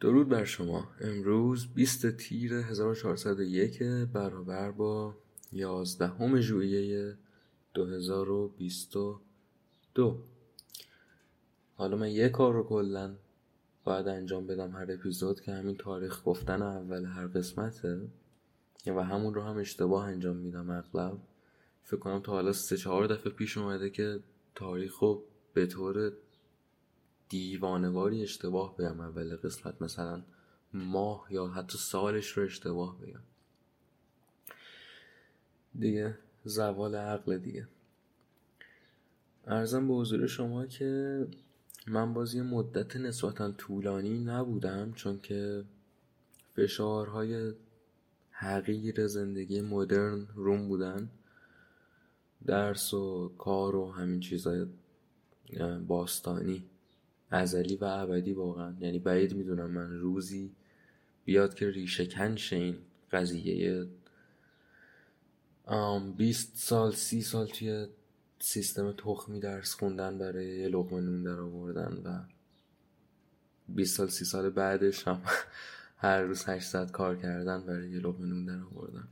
درود بر شما. امروز 20 تیر 1401 برابر با 11 ژوئیه 2022 حالا من یه کار رو کلا باید انجام بدم هر اپیزود که همین تاریخ گفتن اول هر قسمته. و همون رو هم اشتباه انجام میدم اغلب. فکر کنم تا حالا سه چهار دفعه پیش اومده که تاریخ رو به طور دیوانواری اشتباه بگم اول قسمت مثلا ماه یا حتی سالش رو اشتباه بگم دیگه زوال عقل دیگه. ارزم به حضور شما که من باز یه مدت نسبتا طولانی نبودم چون که فشارهای حقیر زندگی مدرن روم بودن. درس و کار و همین چیزای باستانی. ازلی و ابدی واقعا. یعنی بعید می‌دونم من روزی بیاد که ریشه کنش این قضیه. 20 سال سی سال توی سیستم تخمی درس خوندن برای یه لقمه نون در آوردن و 20 سال سی سال بعدش هم هر روز 800 کار کردن برای یه لقمه نون در آوردن.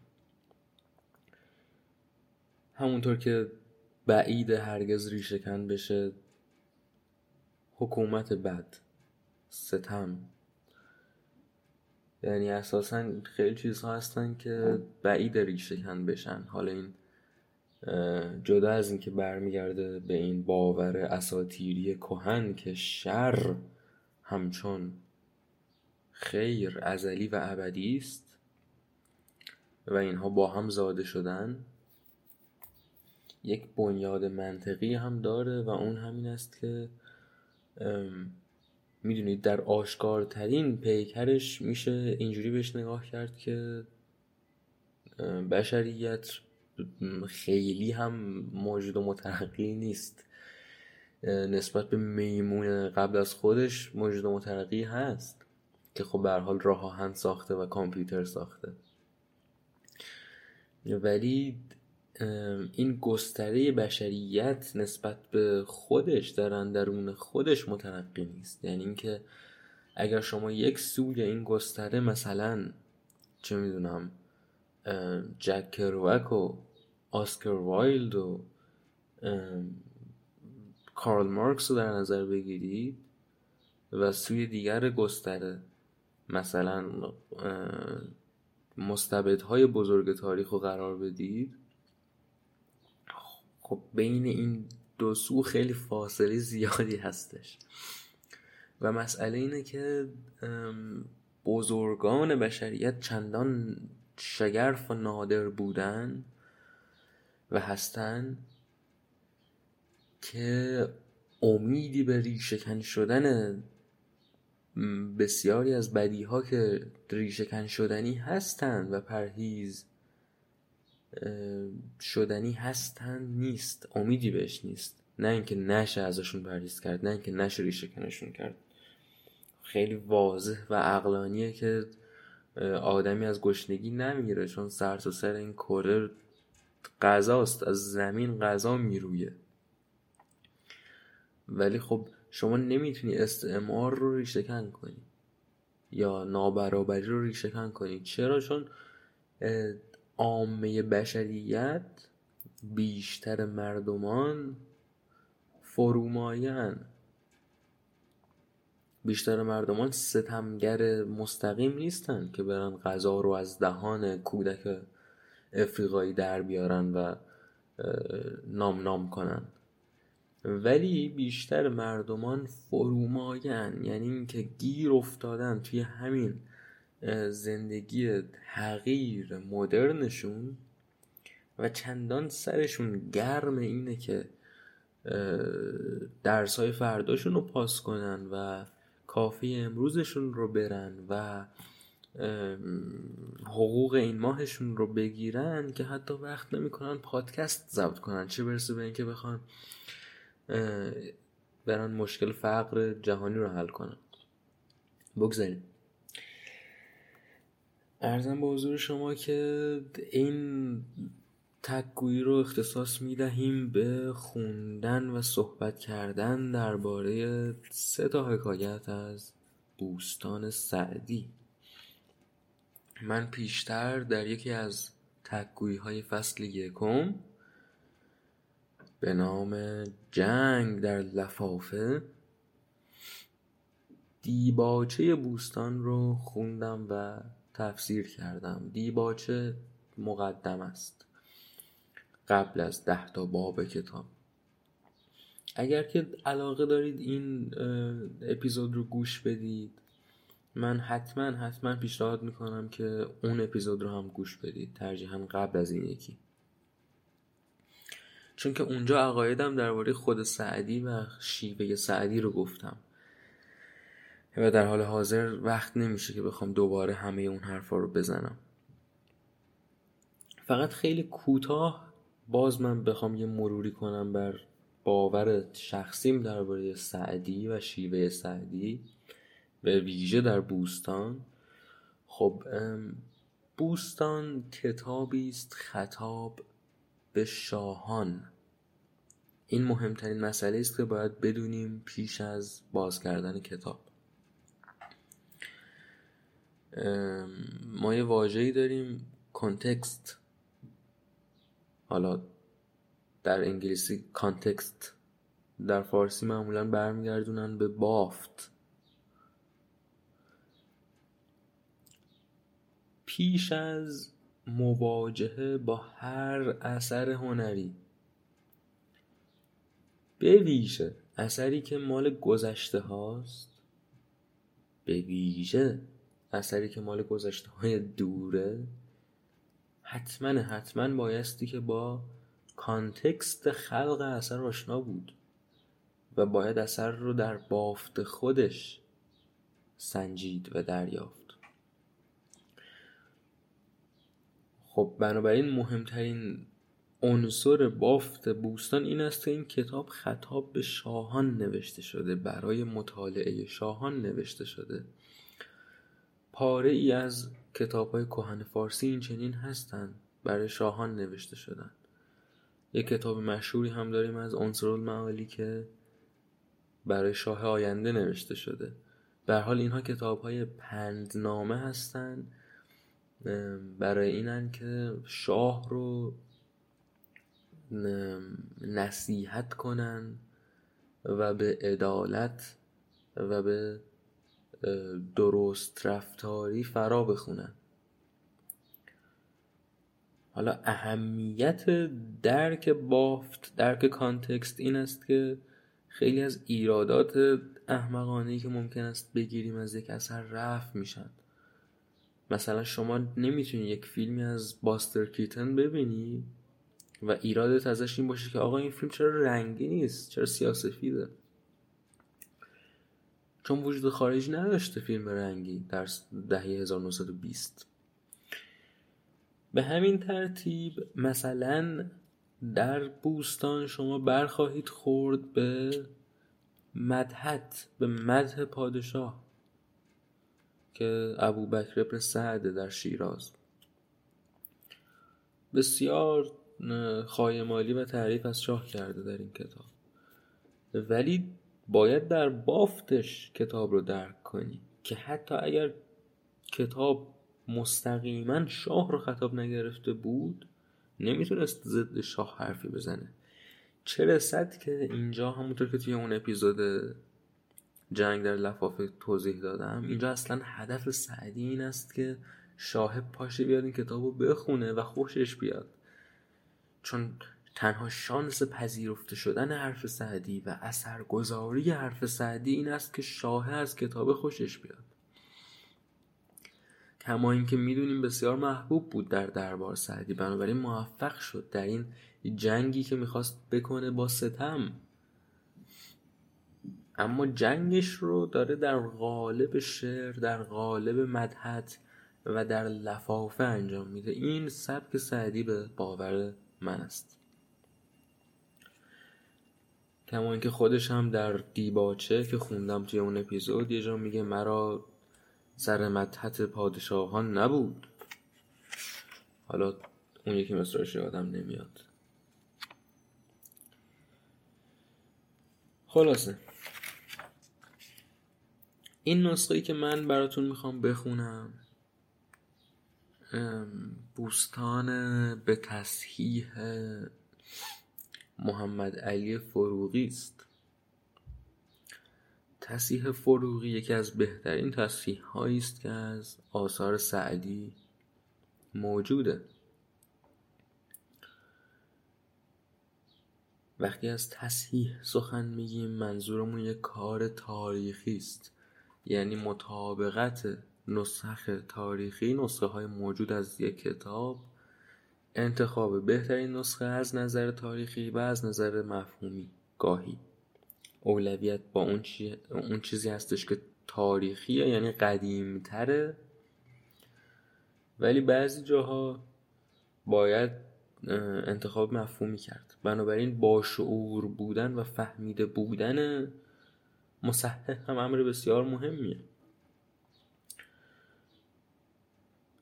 همونطور که بعید هرگز ریشه کن بشه حکومت بد. ستم. یعنی اساسا خیلی چیزها هستن که بعید ریشه بشن. حالا این جدا از اینکه برمیگرده به این باور اساتیری کهن که شر همچون خیر ازلی و ابدی است و اینها با هم زاده شدن یک بنیاد منطقی هم داره و اون همین است که می‌دونید در آشکارترین پیکرش میشه اینجوری بهش نگاه کرد که بشریت خیلی هم موجود و مترقی نیست. نسبت به میمون قبل از خودش موجود و مترقی هست که خب به هر حال راه آهن ساخته و کامپیوتر ساخته. ولی این گستره بشریت نسبت به خودش در اندرون خودش متنقی نیست. یعنی اینکه اگر شما یک سوی این گستره مثلا چه می‌دونم جک کرواک و آسکر وایلد و کارل مارکس رو در نظر بگیرید و سوی دیگر گستره مثلا مستبدهای بزرگ تاریخ رو قرار بدید خب بین این دو سو خیلی فاصله زیادی هستش. و مسئله اینه که بزرگان بشریت چندان شگرف و نادر بودن و هستن که امیدی به ریشهکن شدن بسیاری از بدیها که ریشهکن شدنی هستند و پرهیز شدنی هستن نیست امیدی بهش نیست. نه اینکه نشه ازشون پرهیز کرد نه اینکه نشه ریشه کنشون کرد. خیلی واضح و عقلانیه که آدمی از گشنگی نمی‌گیره چون سر تا سر این کره غذاست از زمین غذا میرویه. ولی خب شما نمی‌تونی استعمار رو ریشهکن کنی یا نابرابری رو ریشهکن کنی. چرا؟ چون عامه بشریت بیشتر مردمان فروماین بیشتر مردمان ستمگر مستقیم نیستن که برن غذا رو از دهان کودک افریقایی در بیارن و نام نام کنن. ولی بیشتر مردمان فروماین یعنی اینکه گیر افتادن توی همین زندگی حقیر مدرنشون و چندان سرشون گرم اینه که درس های فرداشون رو پاس کنن و کافی امروزشون رو برن و حقوق این ماهشون رو بگیرن که حتی وقت نمی‌کنن پادکست ضبط کنن. چه برسه به اینکه بخوان برن مشکل فقر جهانی رو حل کنن. بگذاریم. ارزم به حضور شما که این تکگویی رو اختصاص می دهیم به خوندن و صحبت کردن درباره سه تا حکایت از بوستان سعدی. من پیشتر در یکی از تکگویی های فصل یکم به نام جنگ در لفافه دیباچه بوستان رو خوندم و تفسیر کردم. دیباچه مقدم است. قبل از ده تا باب کتاب. اگر که علاقه دارید این اپیزود رو گوش بدید من حتما حتما پیشنهاد می‌کنم که اون اپیزود رو هم گوش بدید. ترجیحاً قبل از این یکی. چون که اونجا عقایدم درباره خود سعدی و شیوه سعدی رو گفتم. و در حال حاضر وقت نمیشه که بخوام دوباره همه اون حرفا رو بزنم. فقط خیلی کوتاه باز من بخوام یه مروری کنم بر باور شخصیم درباره سعدی و شیوه سعدی به ویژه در بوستان. خب بوستان کتابی است خطاب به شاهان. این مهمترین مسئله است که باید بدونیم پیش از باز کردن کتاب. ما یه واجهی داریم کنتکست حالا در انگلیسی کانتکست در فارسی معمولا برمیگردونن به بافت. پیش از مواجهه با هر اثر هنری به ویژه اثری که مال گذشته هاست به ویژه اثری که مال گذشته های دوره حتما حتما بایستی که با کانتکست خلق اثر آشنا بود و باید اثر رو در بافت خودش سنجید و دریافت. خب بنابراین مهمترین عنصر بافت بوستان این است که این کتاب خطاب به شاهان نوشته شده برای مطالعه شاهان نوشته شده. پاره ای از کتاب های کهن فارسی این چنین هستند. برای شاهان نوشته شدن. یک کتاب مشهوری هم داریم از عنصر المعالی که برای شاه آینده نوشته شده. به حال اینها کتاب های پندنامه هستند. برای اینن که شاه رو نصیحت کنن و به عدالت و به درست رفتاری فرا بخونن. حالا اهمیت درک بافت درک کانتکست این است که خیلی از ایرادات احمقانه که ممکن است بگیریم از یک اثر رفع میشن. مثلا شما نمی‌تونی یک فیلمی از باستر کیتن ببینی و ایرادت ازش این باشه که آقا این فیلم چرا رنگی نیست چرا سیاسفیده چون وجود خارجی نداشته فیلم رنگی در دهه 1920 به همین ترتیب مثلا در بوستان شما برخواهید خورد به مدحت به مدح پادشاه که ابو بکر ابن سعد در شیراز. بسیار خایمالی و تعریف از شاه کرده در این کتاب. ولی باید در بافتش کتاب رو درک کنی که حتی اگر کتاب مستقیما شاه رو خطاب نگرفته بود نمی‌تونست ضد شاه حرفی بزنه. چه رسد که اینجا همونطور که توی اون اپیزود جنگ در لفافه توضیح دادم اینجا اصلا هدف سعدی این است که شاه پاشه بیاد این کتاب رو بخونه و خوشش بیاد. چون تنها شانس پذیرفته شدن حرف سعدی و اثرگذاری حرف سعدی این است که شاه از کتاب خوشش بیاد. کما اینکه می‌دونیم بسیار محبوب بود در دربار سعدی بنابراین موفق شد در این جنگی که می‌خواست بکنه با ستم. اما جنگش رو داره در قالب شعر در قالب مدحت و در لفافه انجام میده. این سبک سعدی به باور من است. کما اینکه خودش هم در دیباچه که خوندم توی اون اپیزود یه جا میگه مرا سر مدحت پادشاهان نبود. حالا اون یکی مصرش آدم نمیاد. این نسخه که من براتون می‌خوام بخونم بوستان به تصحیح محمد علی فروغی است. تصحیح فروغی یکی از بهترین تصحیح هایی است که از آثار سعدی موجوده. وقتی از تصحیح سخن میگیم منظورمون یک کار تاریخی است. یعنی مطابقت نسخ تاریخی نسخه های موجود از یک کتاب انتخاب بهترین نسخه از نظر تاریخی و از نظر مفهومی. گاهی. اولویت با اون, چی... اون چیزی هستش که تاریخیه یعنی قدیمتره ولی بعضی جاها باید انتخاب مفهومی کرد. بنابراین با شعور بودن و فهمیده بودن مصحح هم امر بسیار مهمیه.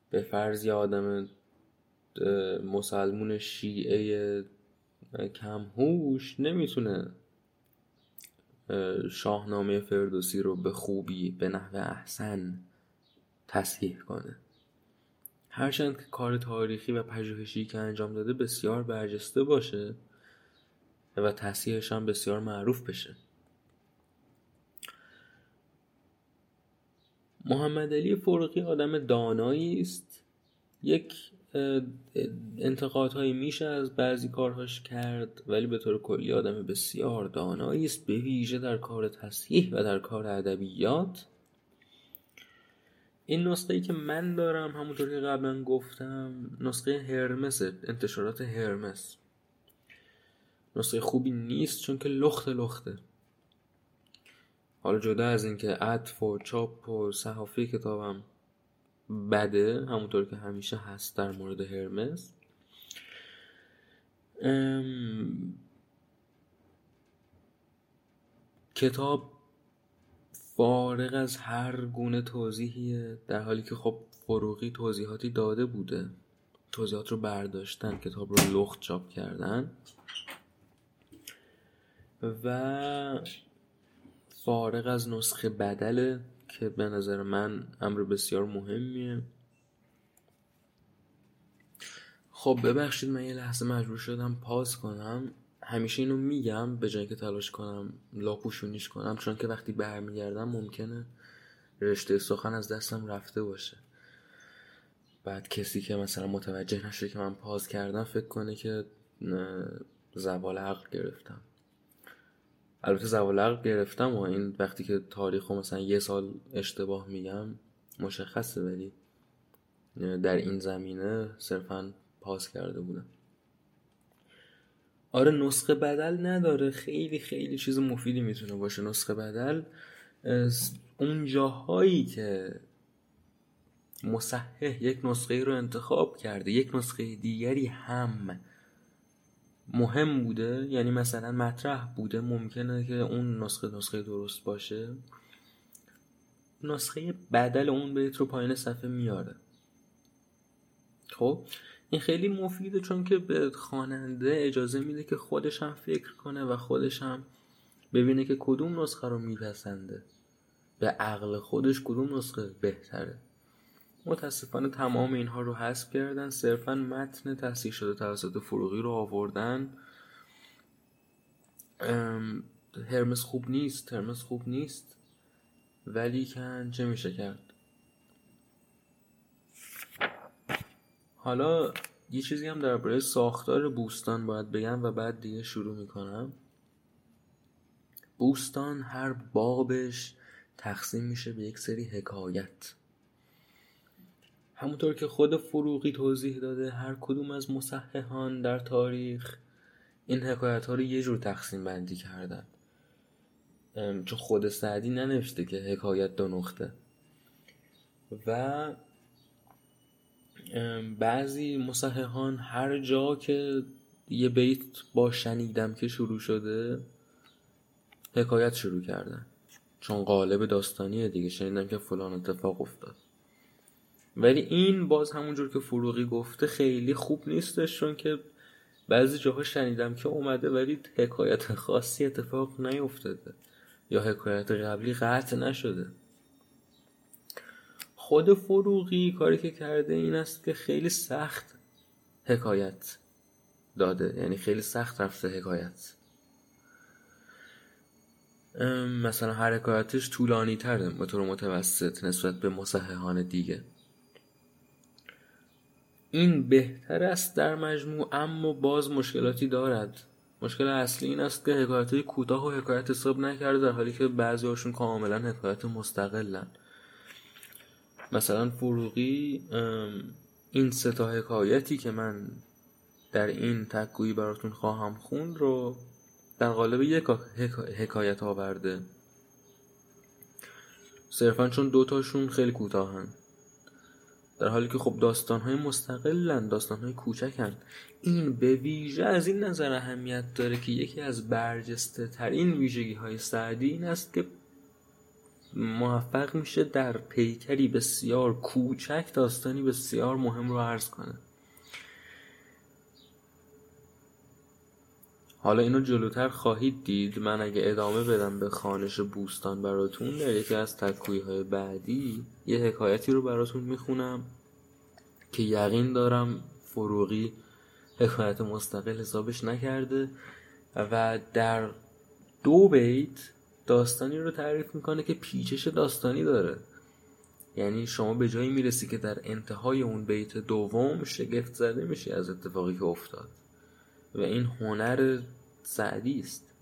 به فرض آدم مسلمون شیعه کمهوش نمی‌تونه شاهنامه فردوسی رو به خوبی به نحو احسن تصحیح کنه. هرچند که کار تاریخی و پژوهشی که انجام داده بسیار برجسته باشه و تصحیحش هم بسیار معروف بشه. محمد علی فرقی آدم دانایی است. یک انتقادهایی میشه از بعضی کارهاش کرد ولی به طور کلی آدم بسیار دانایی است به ویژه در کار تصحیح و در کار ادبیات. این نسخه ای که من دارم همونطور که قبلا گفتم نسخه هرمس انتشارات هرمس. نسخه خوبی نیست چون که لخت لخته. حالا جدا از اینکه عطف و چاپ و صحافی کتابم بده همونطور که همیشه هست در مورد هرمس کتاب فارغ از هر گونه توضیحیه در حالی که خب فروغی توضیحاتی داده بوده. توضیحات رو برداشتن کتاب رو لخت چاپ کردن. و فارغ از نسخه بدله که به نظر من امر بسیار مهمیه. خب ببخشید من یه لحظه مجبور شدم پاس کنم. همیشه اینو میگم به جایی که تلاش کنم لاپوشونیش کنم چون که وقتی برمیگردم ممکنه رشته سخن از دستم رفته باشه. بعد کسی که مثلا متوجه نشه که من پاس کردم فکر کنه که زوال عقل گرفتم. البته زوال عقل گرفتم و این وقتی که تاریخ مثلا یه سال اشتباه میگم مشخصه ولی در این زمینه صرفا پاس کرده بودم. آره نسخه بدل نداره. خیلی خیلی چیز مفیدی می‌تونه باشه. نسخه بدل اون جاهایی که مصحح یک نسخه رو انتخاب کرده یک نسخه دیگری هم مهم بوده؟ یعنی مثلا مطرح بوده ممکنه که اون نسخه نسخه درست باشه؟ نسخه بدل اون بیت رو پایین صفحه میاره. خب؟ این خیلی مفیده چون که به خواننده اجازه میده که خودش هم فکر کنه و خودش هم ببینه که کدوم نسخه رو میپسنده. به عقل خودش کدوم نسخه بهتره. متاسفانه تمام اینها رو حذف کردن. صرفا متن تصحیح شده توسط فروغی رو آوردن. هرمس خوب نیست هرمس خوب نیست. ولی کن چه میشه کرد؟ حالا یه چیزی هم درباره ساختار بوستان باید بگم و بعد دیگه شروع می‌کنم. بوستان هر بابش تقسیم میشه به یک سری حکایت. همونطور که خود فروغی توضیح داده هر کدوم از مصححان در تاریخ این حکایت ها رو یه جور تقسیم بندی کردن. چون خود سعدی ننوشته که حکایت دو نقطه. و بعضی مصححان هر جا که یه بیت با شنیدم که شروع شده حکایت شروع کردن. چون قالب داستانیه دیگه شنیدم که فلان اتفاق افتاد. ولی این باز همونجور که فروغی گفته خیلی خوب نیستش چون که بعضی جاها شنیدم که اومده ولی حکایت خاصی اتفاق نیفتاده یا حکایت قبلی قطع نشده. خود فروغی کاری که کرده این است که خیلی سخت حکایت داده یعنی خیلی سخت رفته حکایت. مثلا هر حکایتش طولانی تره به طور متوسط نسبت به مصححان دیگه. این بهتر است در مجموع اما باز مشکلاتی دارد. مشکل اصلی این است که حکایت های کوتاه و حکایت حساب نکرده در حالی که بعضی هاشون کاملا حکایت مستقلن. مثلا فروغی این ستا حکایتی که من در این تکگویی براتون خواهم خوند رو در قالب یک حکایت آورده. صرفا چون دوتاشون خیلی کوتاهن. در حالی که خب داستان های مستقلن داستان های کوچکن. این به ویژه از این نظر اهمیت داره که یکی از برجسته ترین ویژگی های سعدی این است که موفق میشه در پیکری بسیار کوچک داستانی بسیار مهم رو عرض کنه. حالا اینو جلوتر خواهید دید من اگه ادامه بدم به خانش بوستان براتون در یکی از تکویی های بعدی یه حکایتی رو براتون می‌خونم که یقین دارم فروغی حکایت مستقل حسابش نکرده و در دو بیت داستانی رو تعریف می‌کنه که پیچش داستانی داره. یعنی شما به جایی می‌رسی که در انتهای اون بیت دوم شگفت زده میشی از اتفاقی که افتاد. و این هنر سعدی است.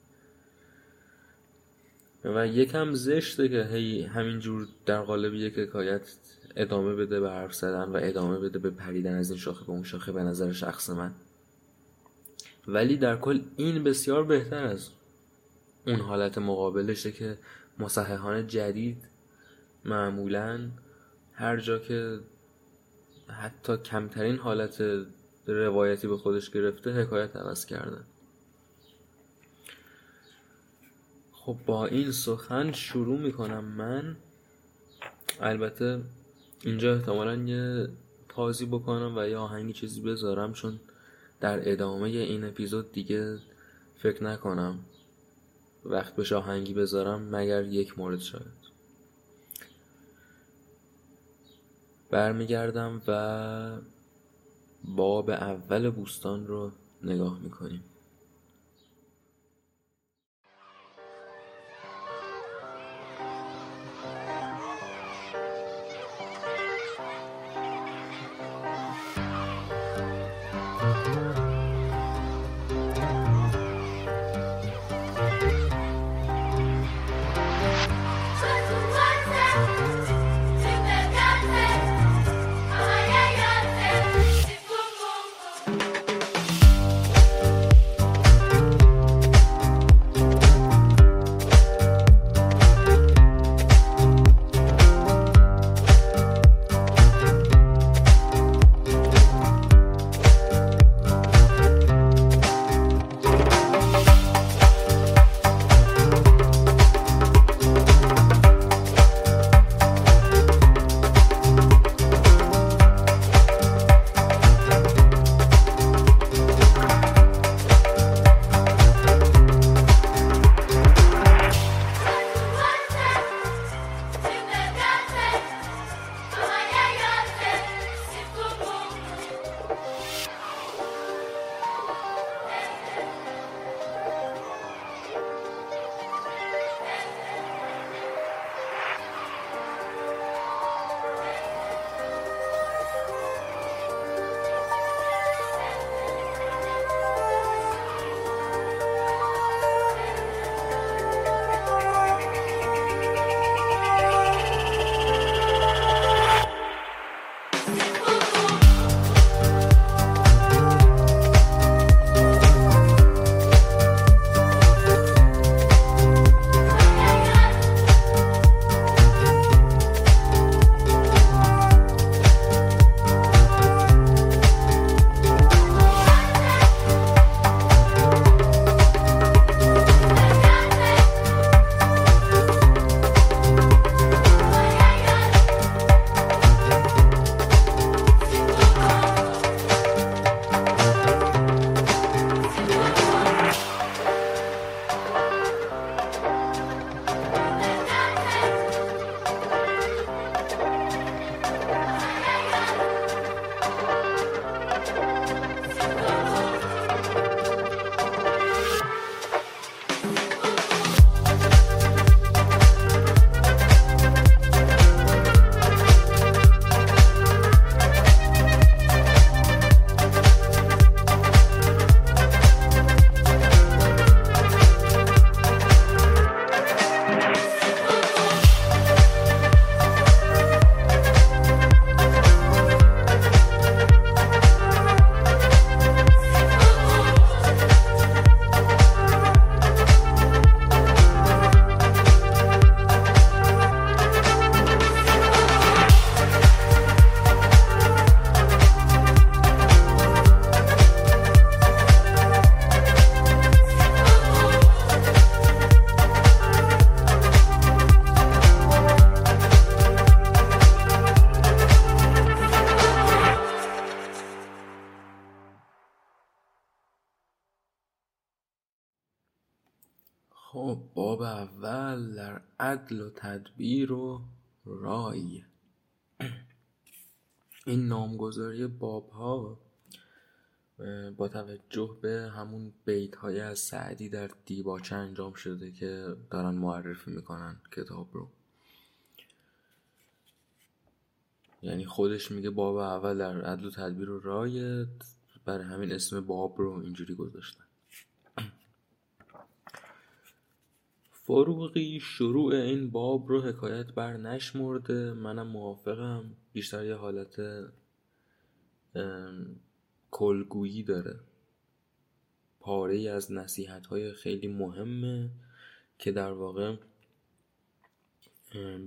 و یکم زشته که هی همینجور در قالب یک حکایت ادامه بده به حرف زدن و ادامه بده به پریدن از این شاخه به اون شاخه به نظر شخص من. ولی در کل این بسیار بهتر از اون حالت مقابلشه که مصححان جدید معمولا هر جا که حتی کمترین حالت روایتی به خودش گرفته حکایت عوض کردن. خب با این سخن شروع می‌کنم من. البته اینجا احتمالا یه پازی بکنم و یه آهنگی چیزی بذارم چون در ادامه این اپیزود دیگه فکر نکنم وقت به آهنگی بذارم مگر یک مورد شاید. برمیگردم و باب اول بوستان رو نگاه می‌کنیم. عدل و تدبیر و رای. این نامگذاری باب ها با توجه به همون بیت های از سعدی در دیباچه انجام شده که دارن معرفی می‌کنن کتاب رو. یعنی خودش میگه باب اول در عدل و تدبیر و رایت برای همین اسم باب رو اینجوری گذاشتن. فروغی شروع این باب رو حکایت بر نشمرده. منم موافقم. بیشتر یه حالت کلگویی داره. پاره از نصیحت های خیلی مهمه که در واقع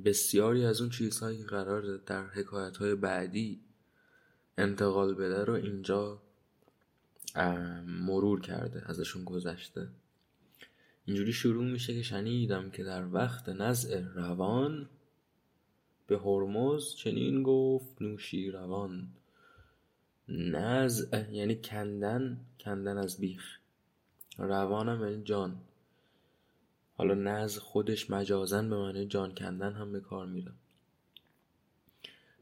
بسیاری از اون چیزهایی که قرار در حکایت های بعدی انتقال بده رو اینجا مرور کرده ازشون گذشته. اینجوری شروع میشه که شنیدم که در وقت نزع روان به هرمز چنین گفت نوشی روان. نزع یعنی کندن کندن از بیخ. روانم یعنی جان. حالا نزع خودش مجازن به معنی جان کندن هم به کار میره.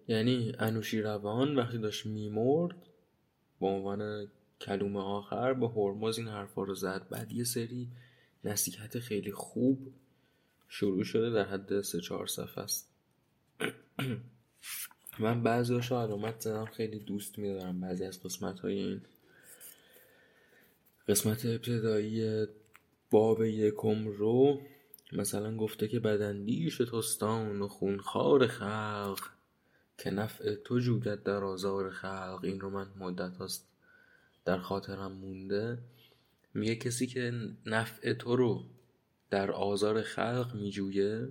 یعنی انوشی روان وقتی داشت میمرد به عنوان کلوم آخر به هرمز این حرفا رو زد. بعد یه سری نصیحت خیلی خوب شروع شده در حد سه چهار صفحه است. من بعضی هاشو علامت زدم خیلی دوست میدارم بعضی از قسمت های این قسمت ابتدایی باب یکم رو. مثلا گفته که بدندیش تستان و خونخوار خلق که نفع تو جوید در آزار خلق. این رو من مدت هاست در خاطرم مونده. میگه کسی که نفع تو رو در آزار خلق میجویه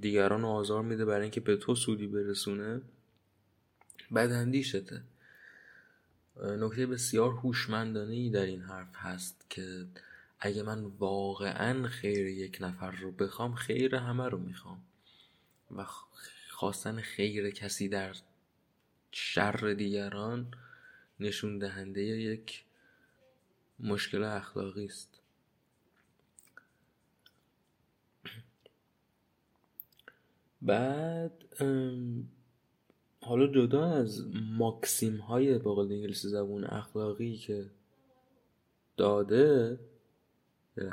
دیگران آزار میده برای اینکه به تو سودی برسونه بداندیشته نکته بسیار هوشمندانه ای در این حرف هست که اگه من واقعا خیر یک نفر رو بخوام خیر همه رو می‌خوام. و خواستن خیر کسی در شر دیگران نشون دهنده یک مشکل اخلاقی است. بعد حالا جدا از ماکسیم های بقول انگلیسی زبون اخلاقی که داده یه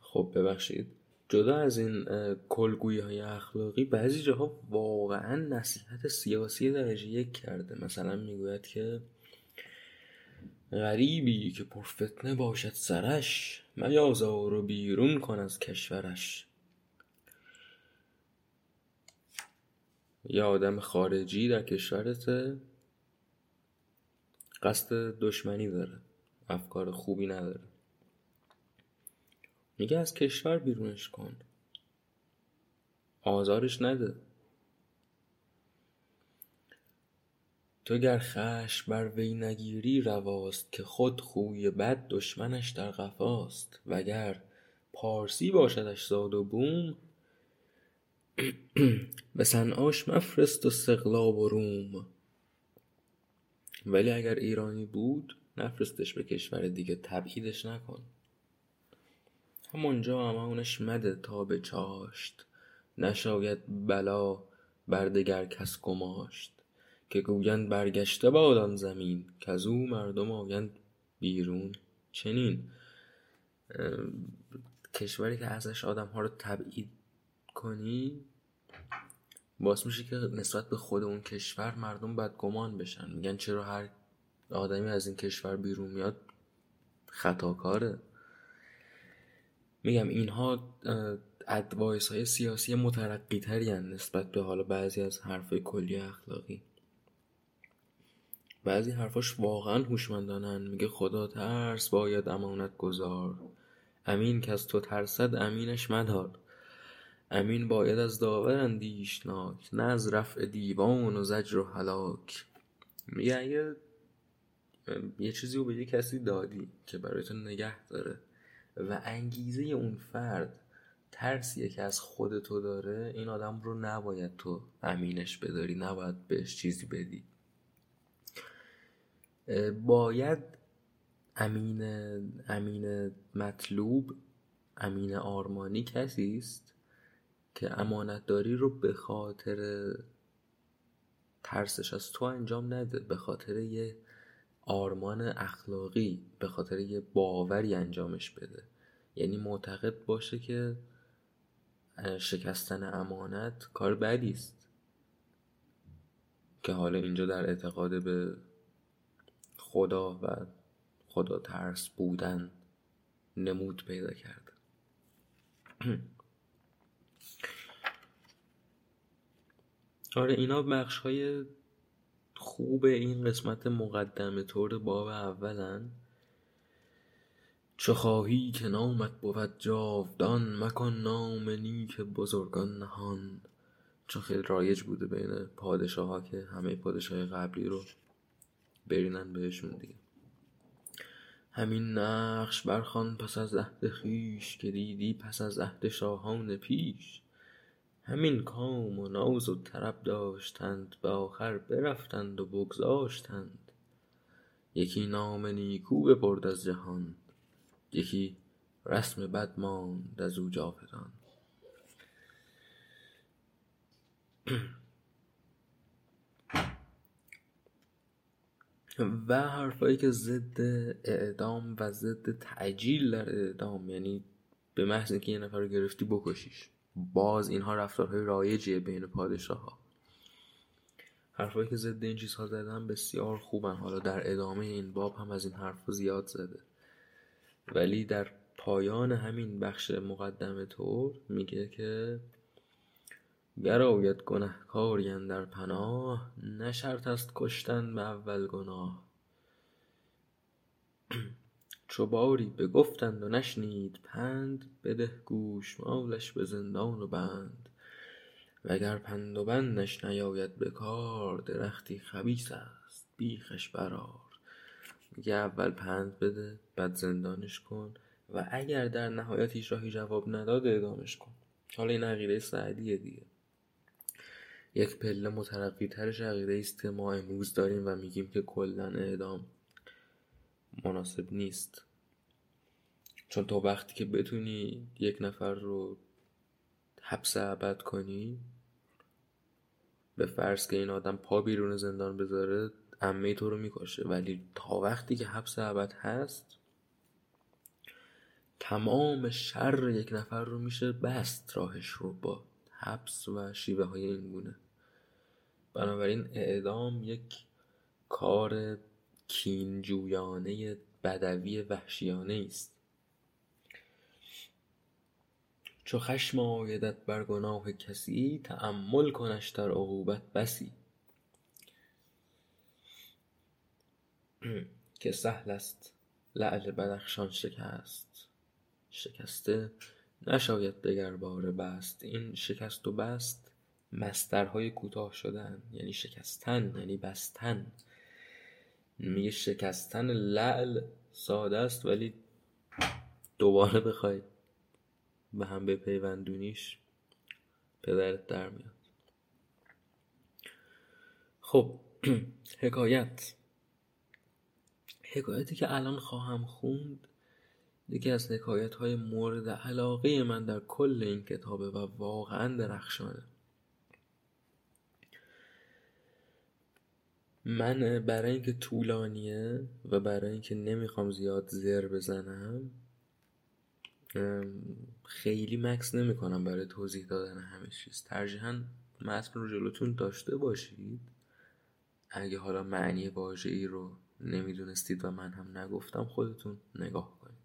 خب ببخشید. جدا از این کلگویی های اخلاقی بعضی جاها واقعا نصیحت سیاسی درجه یک کرده. مثلا می‌گوید که غریبی که پرفتنه باشد سرش میازار و بیرون کن از کشورش. یا آدم خارجی در کشورت قصد دشمنی داره افکار خوبی نداره. میگه از کشور بیرونش کن. آزارش نده. تو گر خشم بر وی نگیری رواست که خود خوی بد دشمنش در قفاست. وگر پارسی باشدش زاد و بوم به صنعاش مفرست و سقلاب و روم. ولی اگر ایرانی بود نفرستش به کشور دیگه تبعیدش نکن. همونجا امانش مده تا به چاشت. نشاید بلا بر دگر کس گماشت. که گویند برگشته باد آن زمین از او مردم آیند بیرون چنین. کشوری که ازش آدم ها رو تبعید کنی باعث میشه که نسبت به خود اون کشور مردم بدگمان بشن. میگن چرا هر آدمی از این کشور بیرون میاد خطاکاره. میگم اینها ادوایس های سیاسی مترقی تری نسبت به حالا بعضی از حرف کلی اخلاقی. بعضی حرفاش واقعا هوشمندانن. میگه خدا ترس باید امانت گذار. امین که از تو ترسد امینش مدار. امین باید از داور اندیشناک. نه از رفع دیوان و زجر و حلاک میگه اگه یه چیزی رو به یه کسی دادی که برای تو نگه داره و انگیزه اون فرد ترسیه که از خود تو داره این آدم رو نباید تو امینش بداری نباید بهش چیزی بدی. باید امین امین مطلوب امین آرمانی کسی است که امانتداری رو به خاطر ترسش از تو انجام نده به خاطر یه آرمان اخلاقی به خاطر یه باوری انجامش بده. یعنی معتقد باشه که شکستن امانت کار بدی است. که حالا اینجا در اعتقاد به خدا و خدا ترس بودن نمود پیدا کرده. آره اینا بخش های خوب این قسمت مقدمه طور باب اولن. چه خواهی که نامت بود جاودان مکن نام نیک بزرگان نهان. چون خیلی رایج بوده بین پادشاه ها که همه پادشاه قبلی رو برینن بهشون دیگه. همین نقش برخان پس از عهد خیش که دیدی پس از عهد شاهان پیش. همین کام و ناز و طرب داشتند به آخر برفتند و بگذاشتند. یکی نام نیکو ببرد از جهان یکی رسم بد ماند از او جاودان. و حرفایی که ضد اعدام و ضد تعجیل در اعدام یعنی به محض اینکه یه نفر رو گرفتی بکشیش. باز اینها رفتارهای رایجیه بین پادشاه ها حرفایی که ضد این چیزها زدن بسیار خوبن. حالا در ادامه این باب هم از این حرف زیاد زده. ولی در پایان همین بخش مقدمه طور میگه که گر آید گنهکاری در پناه نشرط است کشتن به اول گناه. چو باری بگفتند و نشنید پند بده گوش مالش به زندان و بند. وگر پند و بندش نیاید به کار درختی خبیث است بیخش برار میگه اول پند بده بعد زندانش کن و اگر در نهایت هیچ راهی جواب نداد اعدامش کن. حالا این عقیده سعدیه دیگه. یک پله مترقی ترش عقیده است که ما امروز داریم و میگیم که کلا اعدام مناسب نیست. چون تا وقتی که بتونی یک نفر رو حبس ابد کنی به فرض که این آدم پا بیرون زندان بذاره امه تو رو می‌کشه. ولی تا وقتی که حبس ابد هست تمام شر یک نفر رو میشه بست راهش رو با حبس و شیوه های این گونه. بنابراین اعدام یک کار کینجویانه بدوی وحشیانه است. چو خشم آیدت بر گناه کسی تأمل کنش در عقوبت بسی. که سهل است لعل بدخشان شکست. شکسته نشاید دگر باره بست. این شکست و بست مسترهای کوتاه شدن یعنی شکستن یعنی بستن. میگه شکستن لعل ساده است ولی دوباره بخوای به هم بپیوندونیش پدرت در میاد. خب حکایت. حکایتی که الان خواهم خوند یکی از حکایت های مورد علاقه من در کل این کتابه و واقعا درخشانه. من برای اینکه طولانیه و برای اینکه نمی‌خوام زیاد زر بزنم خیلی مکس نمی‌کنم برای توضیح دادن همه چیز. ترجیحاً متن رو جلوتون داشته باشید. اگه حالا معنی واژه ای رو نمی‌دونستید و من هم نگفتم خودتون نگاه کنید.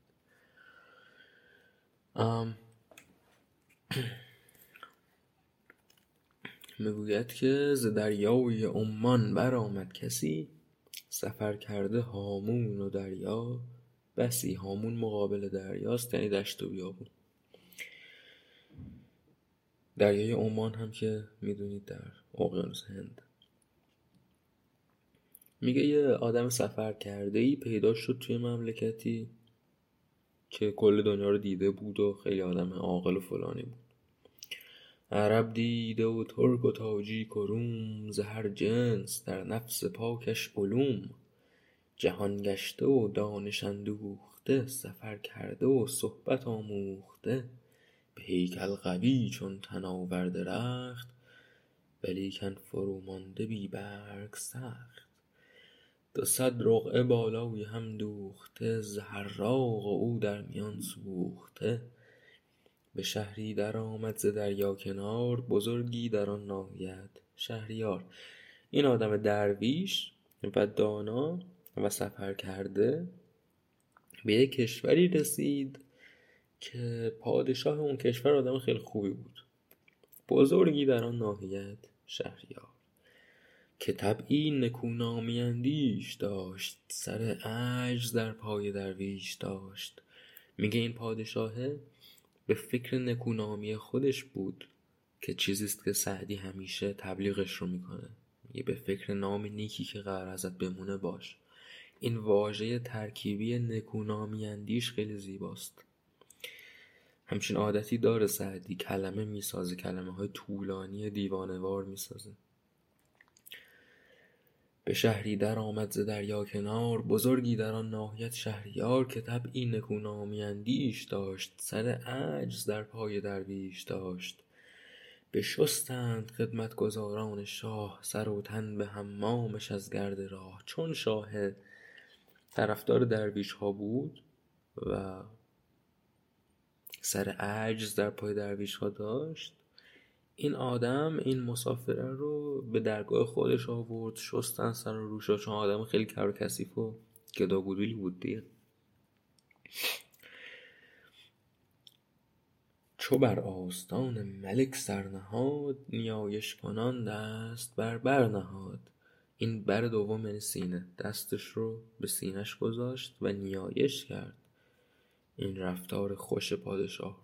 می‌گوید که ز دریای عمان برآمد کسی سفر کرده هامون و دریا. بسی هامون مقابل دریاست یعنی دشت و بیابون. دریای عمان هم که می‌دونید در اقیانوس هند. میگه یه آدم سفر کرده ای پیدا شد توی مملکتی که کل دنیا رو دیده بود و خیلی آدم عاقل و فلانی بود. عرب دیده و ترک و تاجیک و روم ز هر جنس در نفس پاکش علوم. جهان گشته و دانش اندوخته سفر کرده و صحبت آموخته. به هیکل قوی چون تناور درخت ولیکن فرومانده بی برگ سخت. دو صد رقعه بالای هم دوخته ز حراق او در میان سوخته. به شهری درآمد ز دریا کنار بزرگی در آن ناحیت شهریار این آدم درویش و دانا و سفر کرده به یک کشوری رسید که پادشاه اون کشور آدم خیلی خوبی بود. بزرگی در آن ناحیت. شهریار که طبعی نکونامی اندیش داشت سر عجز در پای درویش داشت. میگه این پادشاهه؟ به فکر نکونامی خودش بود که چیزیست که سعدی همیشه تبلیغش رو می‌کنه. میگه به فکر نام نیکی که قرار ازت بمونه باش. این واژه ترکیبی نکونامی اندیش خیلی زیباست. همچین عادتی داره سعدی. کلمه می‌سازه کلمه های طولانی دیوانوار می‌سازه. به شهری در آمد ز دریا کنار بزرگی در آن ناحیت شهریار که طبعی نکونامی اندیش داشت سر عجز در پای درویش داشت. بشستند خدمتگزاران شاه سر و تن به حمامش از گرد راه. چون شاه طرفدار درویش ها بود و سر عجز در پای درویش ها داشت این آدم این مسافره رو به درگاه خودش آورد شستن سر و روشا چون آدم خیلی کر و کثیف و بود دیگه. چو بر آستان ملک سرنهاد نیایش کنان دست بر بر نهاد. این بر دوم یعنی سینه. دستش رو به سینش گذاشت و نیایش کرد. این رفتار خوش پادشاه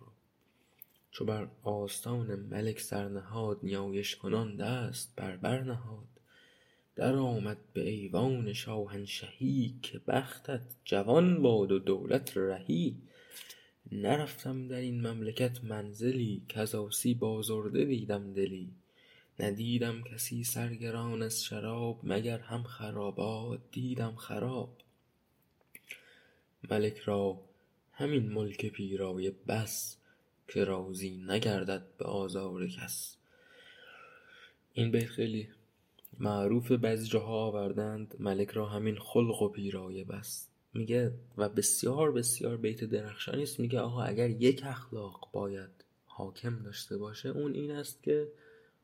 چو بر آستان ملک سرنهاد نیایش کنان دست بر بر نهاد در آمد به ایوان شاهنشهی که بختت جوان باد و دولت رهی. نرفتم در این مملکت منزلی کز آسیب آزرده دیدم دلی. ندیدم کسی سرگران از شراب مگر هم خرابات دیدم خراب. ملک را همین ملک پیرایه بس که راضی نگردد به آزار کس. این بیت خیلی معروف بعضی جاها آوردند ملک را همین خلق و پیرایه بس. میگه و بسیار بسیار بیت درخشانی است. میگه آقا اگر یک اخلاق باید حاکم داشته باشه اون این است که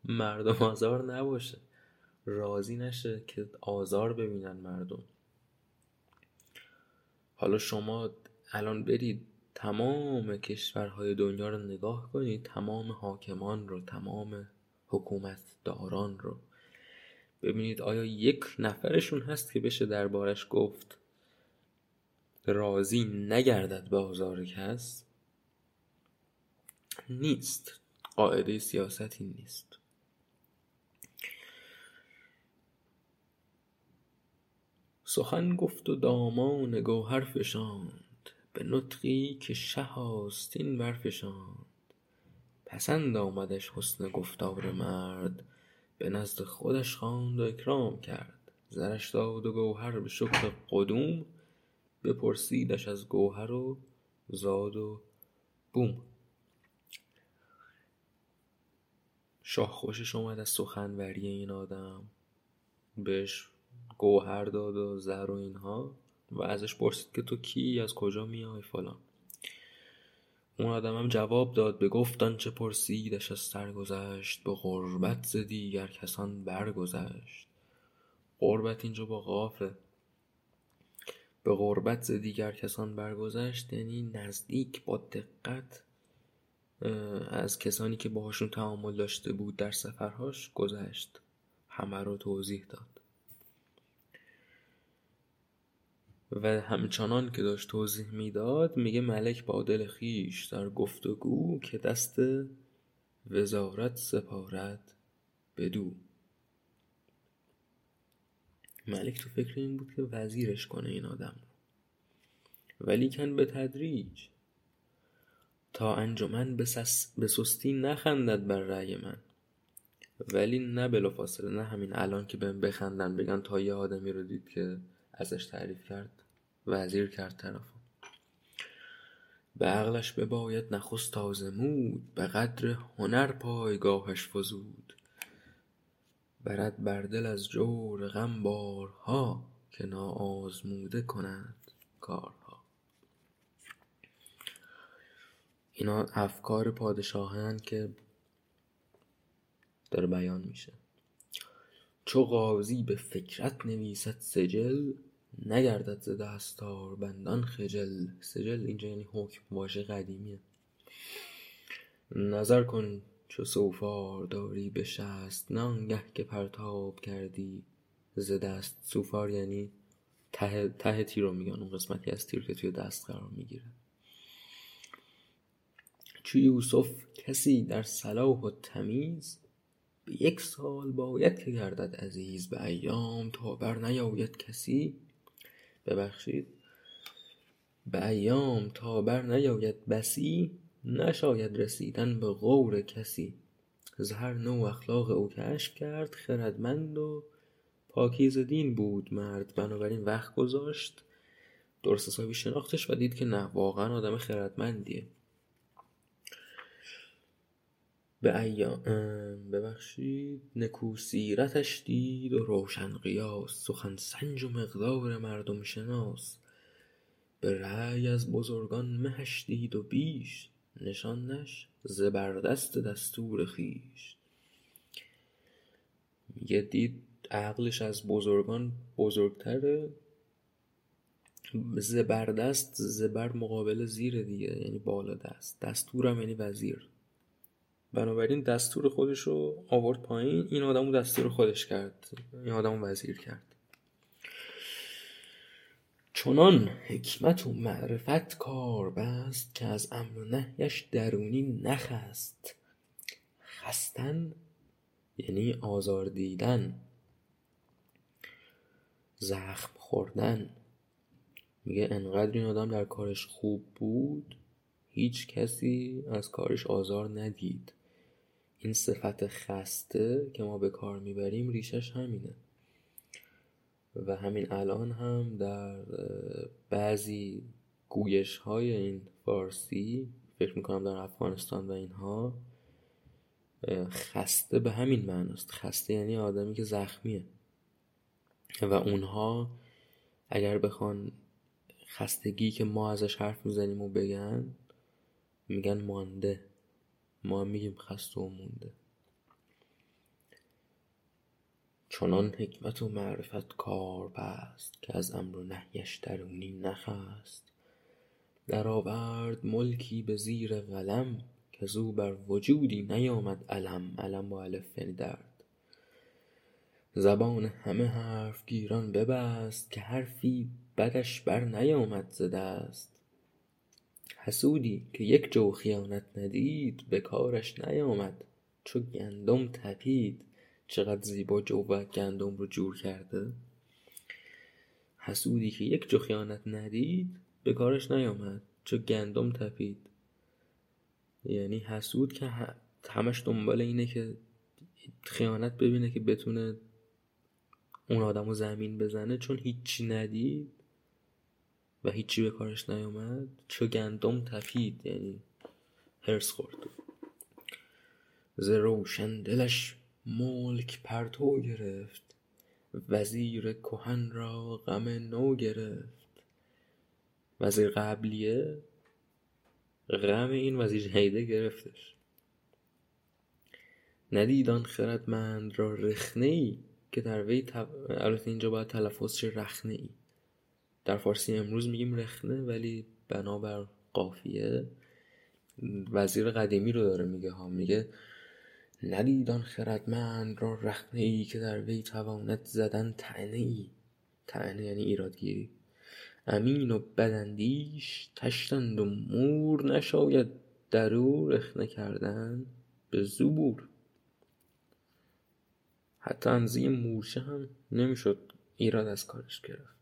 مردم آزار نباشه. راضی نشه که آزار ببینن مردم. حالا شما الان برید تمام کشورهای دنیا رو نگاه کنید تمام حاکمان رو تمام حکومت داران رو. ببینید آیا یک نفرشون هست که بشه دربارش گفت راضی نگردد به آزار کس؟ نیست. قاعده سیاستی نیست. سخن گفت و دامان گوهر فشاند. به نطقی که شه آستین برفشاند. پسند آمدش حسن گفتار مرد. به نزد خودش خواند و اکرام کرد. زرش داد و گوهر به شکر قدوم. بپرسیدش از گوهر و زاد و بوم. شاه خوشش اومد از سخنوری این آدم. بهش گوهر داد و زر و اینها. و ازش پرسید که تو کی از کجا میای فلان. اون آدم هم جواب داد به گفتان چه پرسیدش از سر گذشت به غربت ز دیگر کسان برگذشت غربت اینجا با قافه به غربت ز دیگر کسان برگذشت یعنی نزدیک با دقت از کسانی که باهاشون تعامل داشته بود در سفرهاش گذشت. همه رو توضیح داد. و همچنان که داشت توضیح می‌داد میگه ملک با دل خیش در گفتگو که دست وزارت سپارد بدو. ملک تو فکر این بود که وزیرش کنه این آدم ولیکن به تدریج تا انجمن به سستی نخندد بر رأی من. ولی نه بلافاصله نه همین الان که بهم بخندن بگن تا یه آدمی رو دید که ازش تعریف کرد. وزیر کرد طرف به عقلش بباید نخست تازمود به قدر هنر پایگاهش فزود. برد بر دل از جور غم بارها که ناآزموده کند کارها. اینا افکار پادشاهان که داره بیان میشه. چو قاضی به فکرت نویسد سجل نگردد ز دستار بندان خجل. سجل اینجا یعنی حکم واژه قدیمیه. نظر کن چو سوفار داری به شست نه آنگه که پرتاب کردی ز دست. سوفار یعنی ته, ته تیر رو میگن اون قسمتی از تیر که توی دست قرار می‌گیره. چو یوسف کسی در صلاح و تمیز یک سال باید که گردد عزیز به ایام تا بر نیاید کسی. ببخشید. به ایام تا بر نیاید بسی نشاید رسیدن به غور کسی. ز هر نوع اخلاق او کشف کرد خردمند و پاکیز دین بود مرد. بنابراین وقت گذاشت. درست حسابی شناختش و دید که نه واقعا آدم خردمندیه. به ایام ببخشید نکو سیرتش دید و روشن قیاس سخن سنج و مقدار مردم شناس. به رأی از بزرگان مهش دید و بیش نشاندش زبردست دستور خویش. میگه دید عقلش از بزرگان بزرگتره زبردست زبر مقابل زیر دیگه یعنی بالا دست. دستورم یعنی وزیر. بنابراین دستور خودش رو آورد پایین این آدمو دستور خودش کرد این آدمو وزیر کرد. چنان حکمت و معرفت کار بست که از امر نهیش درونی نخست. خستن یعنی آزار دیدن. زخم خوردن. میگه انقدر این آدم در کارش خوب بود هیچ کسی از کارش آزار ندید. این صفت خسته که ما به کار می‌بریم ریشش همینه. و همین الان هم در بعضی گویش های این فارسی فکر می‌کنم در افغانستان و اینها خسته به همین معناست. خسته یعنی آدمی که زخمیه. و اونها اگر بخوان خستگی که ما ازش حرف می‌زنیم و بگن میگن مانده. ما میگیم خسته و مونده. چنان حکمت و معرفت کار بست که از امر و نهیش درونی نخست. در آورد ملکی به زیر قلم که او بر وجودی نیامد علم. علم با الف یعنی درد. زبان همه حرف گیران ببست که حرفی بدش بر نیامد ز دست. حسودی که یک جو خیانت ندید به کارش نیامد. چو گندم تپید چقدر زیبا جو و گندم رو جور کرده؟ حسودی که یک جو خیانت ندید به کارش نیامد. چو گندم تپید. یعنی حسود که همش دنبال اینه که خیانت ببینه که بتونه اون آدم رو زمین بزنه چون هیچی ندید. و هیچی به کارش نیامد چو گندم تپید یعنی هرس خورد. ز روشن دلش ملک پرتو گرفت وزیر کهن را غم نو گرفت. وزیر قبلیه غم این وزیر هیده گرفتش. ندید آن خردمند را رخنه ای که در وی البته اینجا باید تلفظ شه رخنه ای در فارسی امروز میگیم رخنه ولی بنابر قافیه. وزیر قدیمی رو داره میگه ها. میگه ندیدان خردمند را رخنه ای که در وی تواند زدن تعنه ای تعنه یعنی ایرادگیری. امین و بدندیش تشتند و مور نشاید درو رخنه کردن به زبور. حتی انزی مورچه هم نمی‌شد ایراد از کارش گرفت.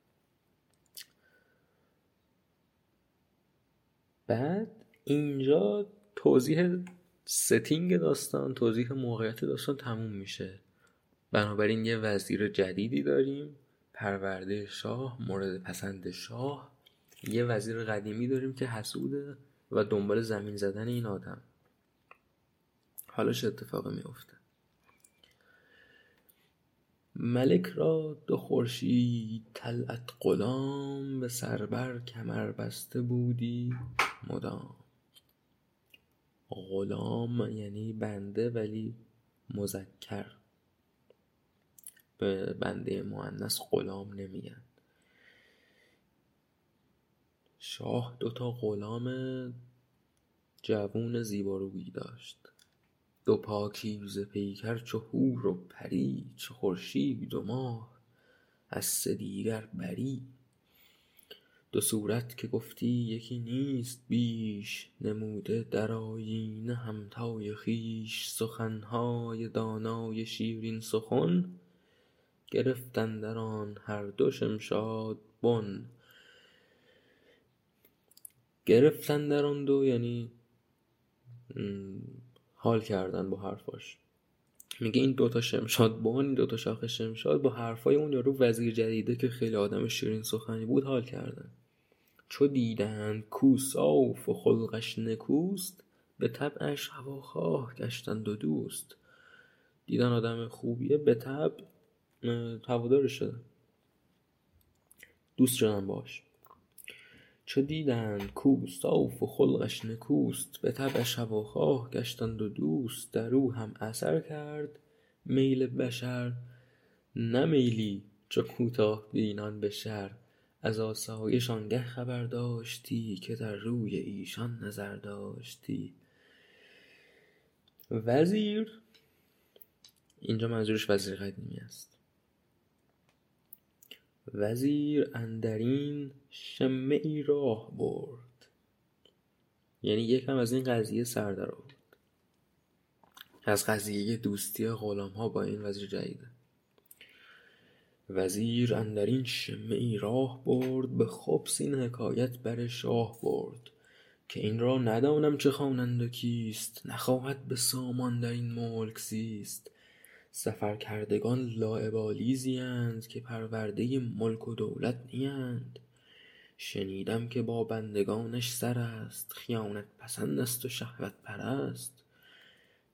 بعد اینجا توضیح ستینگ داستان توضیح موقعیت داستان تموم میشه. بنابراین یه وزیر جدیدی داریم. پرورده شاه مورد پسند شاه. یه وزیر قدیمی داریم که حسوده و دنبال زمین زدن این آدم. حالا چه اتفاقی میفته ملک را دو خورشید طلعت غلام به سربر کمر بسته بودی مدام. غلام یعنی بنده ولی مذکر. به بنده مؤنث غلام نمیگن. شاه دوتا غلام جوون زیبارویی داشت. دو پاکیزه پیکر چو هور و پری چو خورشید و ماه از سه دیگر بری. دو صورت که گفتی یکی نیست بیش نموده در آیینه همتای خویش سخنهای دانای شیرین سخن گرفت اندر آن هر دو شمشاد بن. گرفت اندر آن دو یعنی حال کردن با حرفاش. میگه این دوتا شمشاد بان این دوتا شاخ شمشاد با حرفای اون یارو وزیر جدیده که خیلی آدم شیرین سخنی بود حال کردن. چو دیدند کو صاف و خلقش نکوست به طبعش هواخواه گشتند و دوست. دیدن آدم خوبیه به طبع هوادارش شدن. دوست شدن باش چو دیدند کو صاف و خلقش نکوست به طبعش هواخواه گشتند و دوست در او هم اثر کرد. میل بشر نه میلی چو کوتاه بینان به شر. از آسایش آنگه خبر داشتی که در روی ایشان نظر داشتی. وزیر اینجا منظورش وزیر قدیمی است. وزیر اندرین شمه ای راه برد. یعنی یکم از این قضیه سر در آورد. از قضیه دوستی غلام ها با این وزیر جدیده وزیر اندرین شمه ای راه برد به خبث این حکایت بر شاه برد که این را ندانم چه خوانند و کیست نخواهد به سامان در این ملک زیست. سفرکردگان لاابالی زیند که پرورده ملک و دولت نیند شنیدم که با بندگانش سر است خیانت پسند است و شهوت پرست.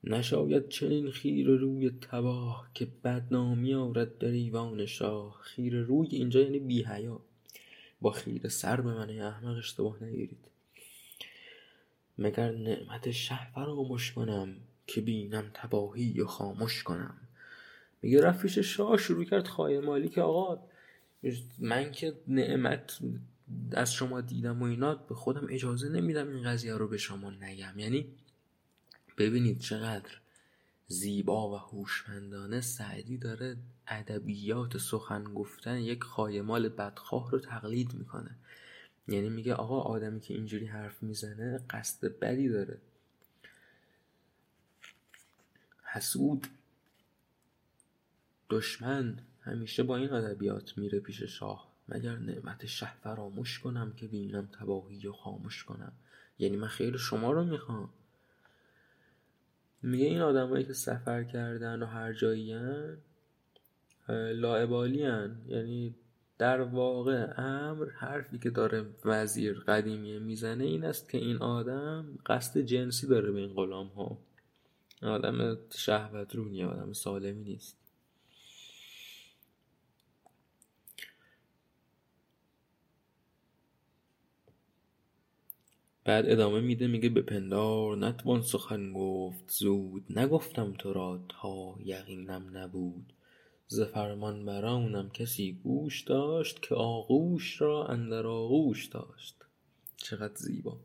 نشاید چنین خیره روی تباه که بدنامی آرد در ایوان شاه. خیره روی اینجا یعنی بیحیا با خیره سر به من احمق اشتباه نگیرید. مگر نعمت شه فراموش کنم که بینم تباهی و خاموش کنم؟ میگه رفت پیش شاه شروع کرد خایمالی که آقا من که نعمت از شما دیدم و اینا به خودم اجازه نمیدم این قضیه رو به شما نگم. یعنی ببینید چقدر زیبا و هوشمندانه سعدی داره ادبیات سخن گفتن یک خایمال بدخواه رو تقلید می‌کنه. یعنی میگه آقا آدمی که اینجوری حرف می‌زنه قصد بدی داره. حسود دشمن همیشه با این ادبیات میره پیش شاه مگر نعمت شه فراموش کنم که بینم تباهی و خاموش کنم؟ یعنی من خیر شما رو می‌خوام. میگه این آدمایی که سفر کردن و هر جایی لاعبالی یعنی در واقع امر حرفی که داره وزیر قدیمیه می‌زنه این است که این آدم قصد جنسی داره به این غلام ها آدم شهوت آدم سالمی نیست. بعد ادامه میده میگه به پندار نتوان سخن گفت زود نگفتم تو را تا یقینم نبود. ز فرمان برانم کسی گوش داشت که آغوش را اندر آغوش داشت. چقدر زیبا.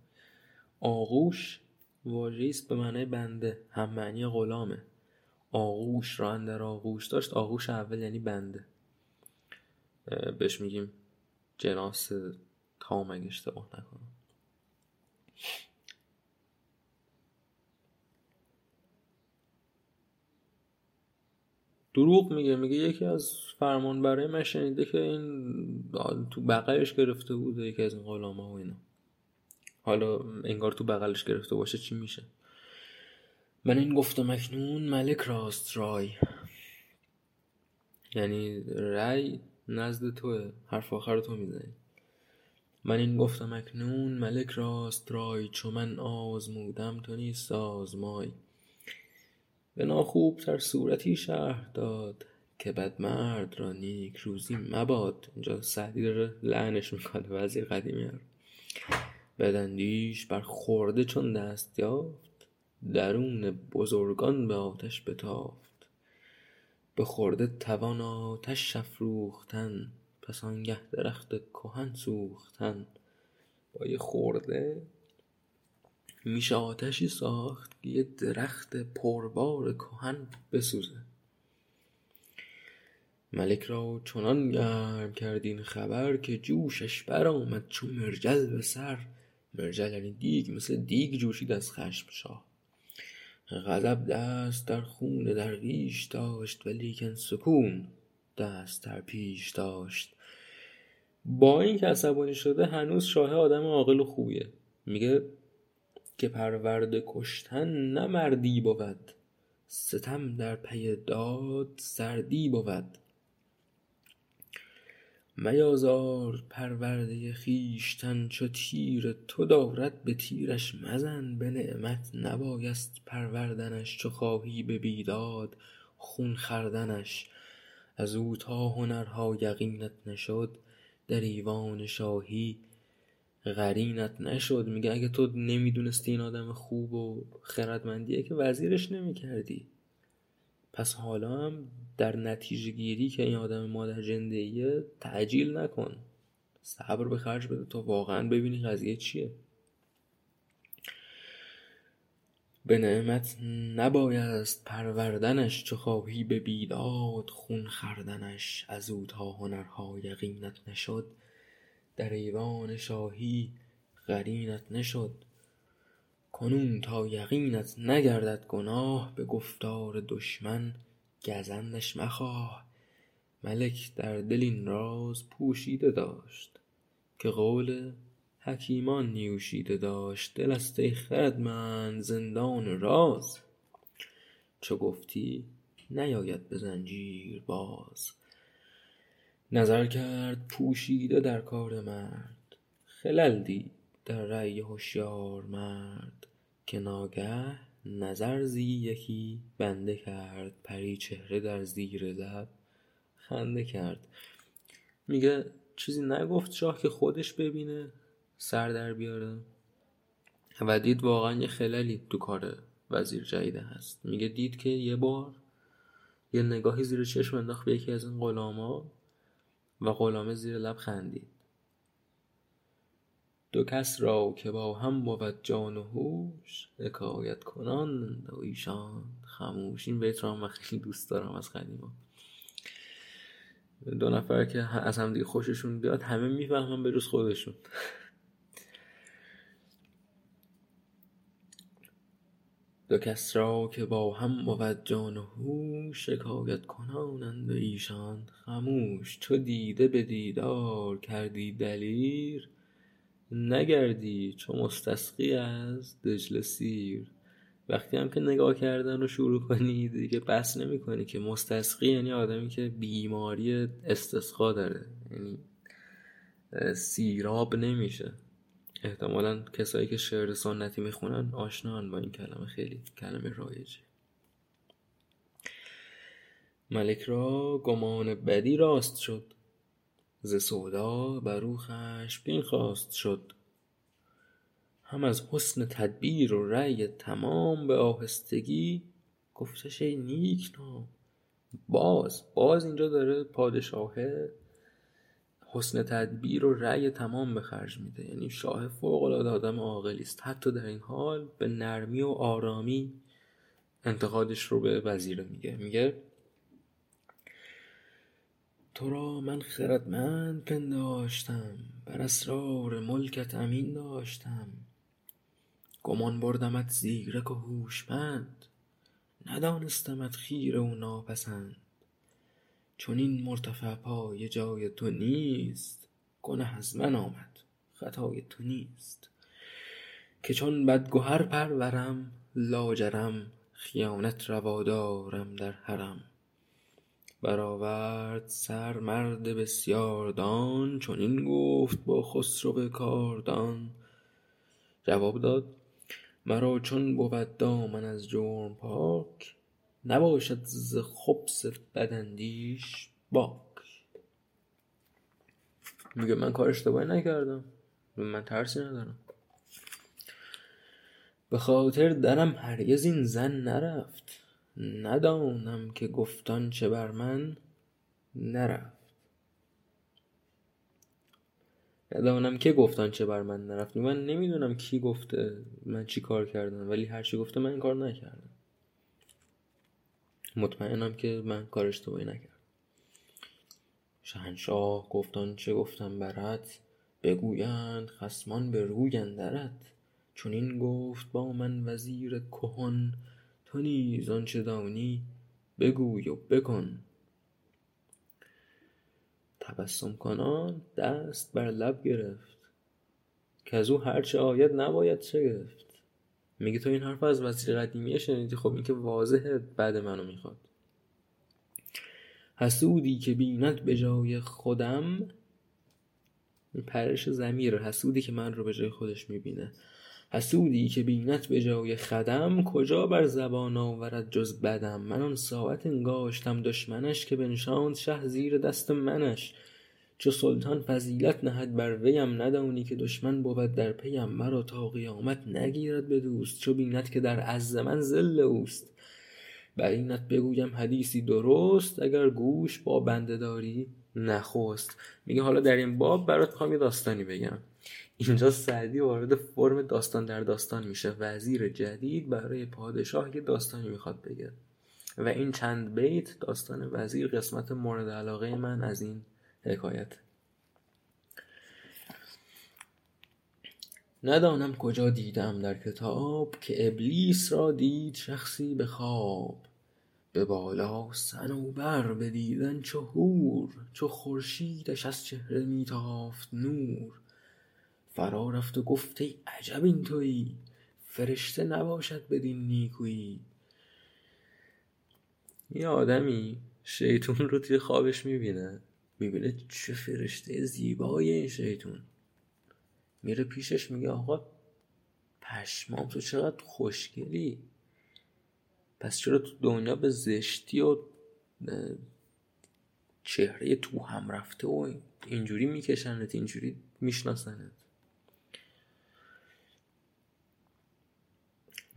آغوش واژه‌ای است به معنای بنده هم معنی غلامه. آغوش را اندر آغوش داشت آغوش اول یعنی بنده. بهش میگیم جناس تام اگه اشتباه نکنم. دروغ میگه میگه یکی از فرمان برای من شنیده که این تو بغلش گرفته بوده یکی از این غلامه و اینا. حالا انگار تو بغلش گرفته باشه چی میشه؟ من این گفتم اکنون ملک راست رای. یعنی رای نزد توه حرف آخر تو می‌زنی. من این گفتم اکنون ملک راست رای چو من آزمودم تو نیست آزمای به ناخوب تر صورتی شهر داد که بد مرد را نیک روزی مباد. اینجا سعدی داره لعنش می‌کنه وزیر قدیمی رو بدندیش بر خورده چون دست یافت درون بزرگان به آتش بتافت. به خورده توان آتش افروختن پس آنگه درخت کهن سوختن. با یه خورده میشه آتشی ساخت که یه درخت پربار کهن بسوزه. ملک را چنان گرم کرد این خبر که جوشش برآمد چون مرجل به سر. مرجل یعنی دیگ مثل دیگ جوشید از خشم شاه. غضب دست در خون درویش داشت ولیکن سکون دست در پیش داشت. با اینکه عصبانی شده هنوز شاه آدم عاقل و خوبیه. میگه که پرورده کشتن نه مردی بود ستم در پی داد سردی بود. میازار پرورده خویشتن چو تیر تو دارد به تیرش مزن. به نعمت نبایست پروردنش چو خواهی به بیداد خون خوردنش. ازو تا هنرها یقینت نشد در ایوان شاهی قرینت نشد. میگه اگه تو نمی‌دونستی این آدم خوب و خردمندیه که وزیرش نمی‌کردی. پس حالا هم در نتیجه گیری که این آدم مادر جندهیه تعجیل نکن. صبر به خرج بده تا واقعا ببینی قضیه چیه. به نعمت نبایست پروردنش چو خواهی به بیداد خون خوردنش. ازو تا هنرها یقینت نشد در ایوان شاهی قرینت نشد. کنون تا یقینت نگردد گناه به گفتار دشمن گزندش مخواه. ملک در دل این راز پوشیده داشت که قول حکیمان نیوشیده داشت. دل است ای خردمند زندان راز. چو گفتی نیاید به زنجیر باز. نظر کرد پوشیده در کار مرد. خلل دید در رای هشیار مرد. که ناگه نظر زی یکی بنده کرد. پری چهره در زیر لب خنده کرد. میگه چیزی نگفت شاه که خودش ببینه؟ سر در بیاره. و دید واقعا یه خللی تو کار وزیر جدیده هست. میگه دید که یه بار یه نگاهی زیر چشم انداخت به یکی از این غلاما و غلامه زیر لب خندید. دو کس را که با هم بود جان و هوش حکایت کنان و ایشان خموش این بیت رو من خیلی دوست دارم از قدیما. دو نفر که از هم دیگه خوششون بیاد همه می‌فهمن به جز خودشون. دو کس را که با هم بود جان و هوش شکایت کنانند ایشان خموش. چو دیده به دیدار کردی دلیر نگردی چو مستسقی از دجله سیر. وقتی هم که نگاه کردن رو شروع کنی دیگه بس نمی کنی که مستسقی یعنی آدمی که بیماری استسقا داره. یعنی سیراب نمیشه. احتمالا کسایی که شعر سنتی می‌خونن آشنان با این کلمه خیلی کلمه رایجه. ملک را گمان بدی راست شد ز سودا برو خواست شد. هم از حسن تدبیر و رای تمام به آهستگی گفتش ای نیکنام باز باز اینجا داره پادشاهه حسن تدبیر و رای تمام به خرج میده. یعنی شاه فوق العاده آدم عاقلی است. حتی در این حال به نرمی و آرامی انتقادش رو به وزیر میگه. میگه تو را من خردمند پنداشتم. بر اسرار ملکت امین داشتم. گمان بردمت زیرک و هوشمند. ندانستمت خیره و ناپسند. چنین مرتفع پایه جای تو نیست. گنه از من آمد خطای تو نیست. که چون بدگهر پرورم لاجرم خیانت روا دارم در حرم. برآورد سر مرد بسیار دان چنین گفت با خسرو کاردان جواب داد مرا چون بود دامن از جرم پاک نباشد ز خبث بداندیش باک میگه من کار اشتباهی نکردم. من ترسی ندارم. به خاطر درم هرگز این زن نرفت. ندانم که گفتان چه بر من نرفت. ندانم که گفتان چه بر من نرفت. من نمی‌دونم کی گفته من چی کار کردم ولی هر چی گفته من این کار نکردم. مطمئنم که من کار اشتباهی نکردم. شهنشاه گفتان چه گفتم برات؟ بگویند خصمان به روی اندرت. چنین گفت با من وزیر کهن. تو نیز آنچه دانی بگوی و بکن. تبسم کنان دست بر لب گرفت. کزو هرچه آید نباید شگفت میگه تو این حرف از وزیر قدیمیه شنیدی؟ خب این که بعد منو می‌خواد. حسودی که بیند به جای خودم پرش زمیر حسودی که من رو به جای خودش می‌بینه. حسودی که بینت به جای خدم کجا بر زبان آورد جز بدم؟ من آن ساعت انگاشتم دشمنش که بنشاند شه زیر دست منش. چو سلطان فضیلت نهد بر ویم ندانی که دشمن بود در پیم مرا تا قیامت نگیرد به دوست. چو بیند که در عز من ذل اوست. بر اینت بگویم حدیثی درست اگر گوش با بنده داری نخست. میگه حالا در این باب برات می‌خوام یه داستانی بگم. اینجا سعدی وارد فرم داستان در داستان میشه. وزیر جدید برای پادشاه یه داستانی می‌خواد بگه. و این چند بیت داستان وزیر قسمت مورد علاقه من از این حکایت. ندانم کجا دیدم در کتاب که ابلیس را دید شخصی به خواب. به بالا صنوبر بدیدن چو هور چو خورشیدش از چهره میتافت نور. فرا رفت و گفت ای عجب این تویی فرشته نباشد بدین نیکویی. یه آدمی شیطون رو توی خوابش می‌بینه. می‌بینه چه فرشته زیبایی این شیطون. میره پیشش میگه آقا پشمام تو چقدر خوشگلی. پس چرا تو دنیا به زشتی و چهره تو هم رفته و اینجوری میکشنت اینجوری میشناسنت؟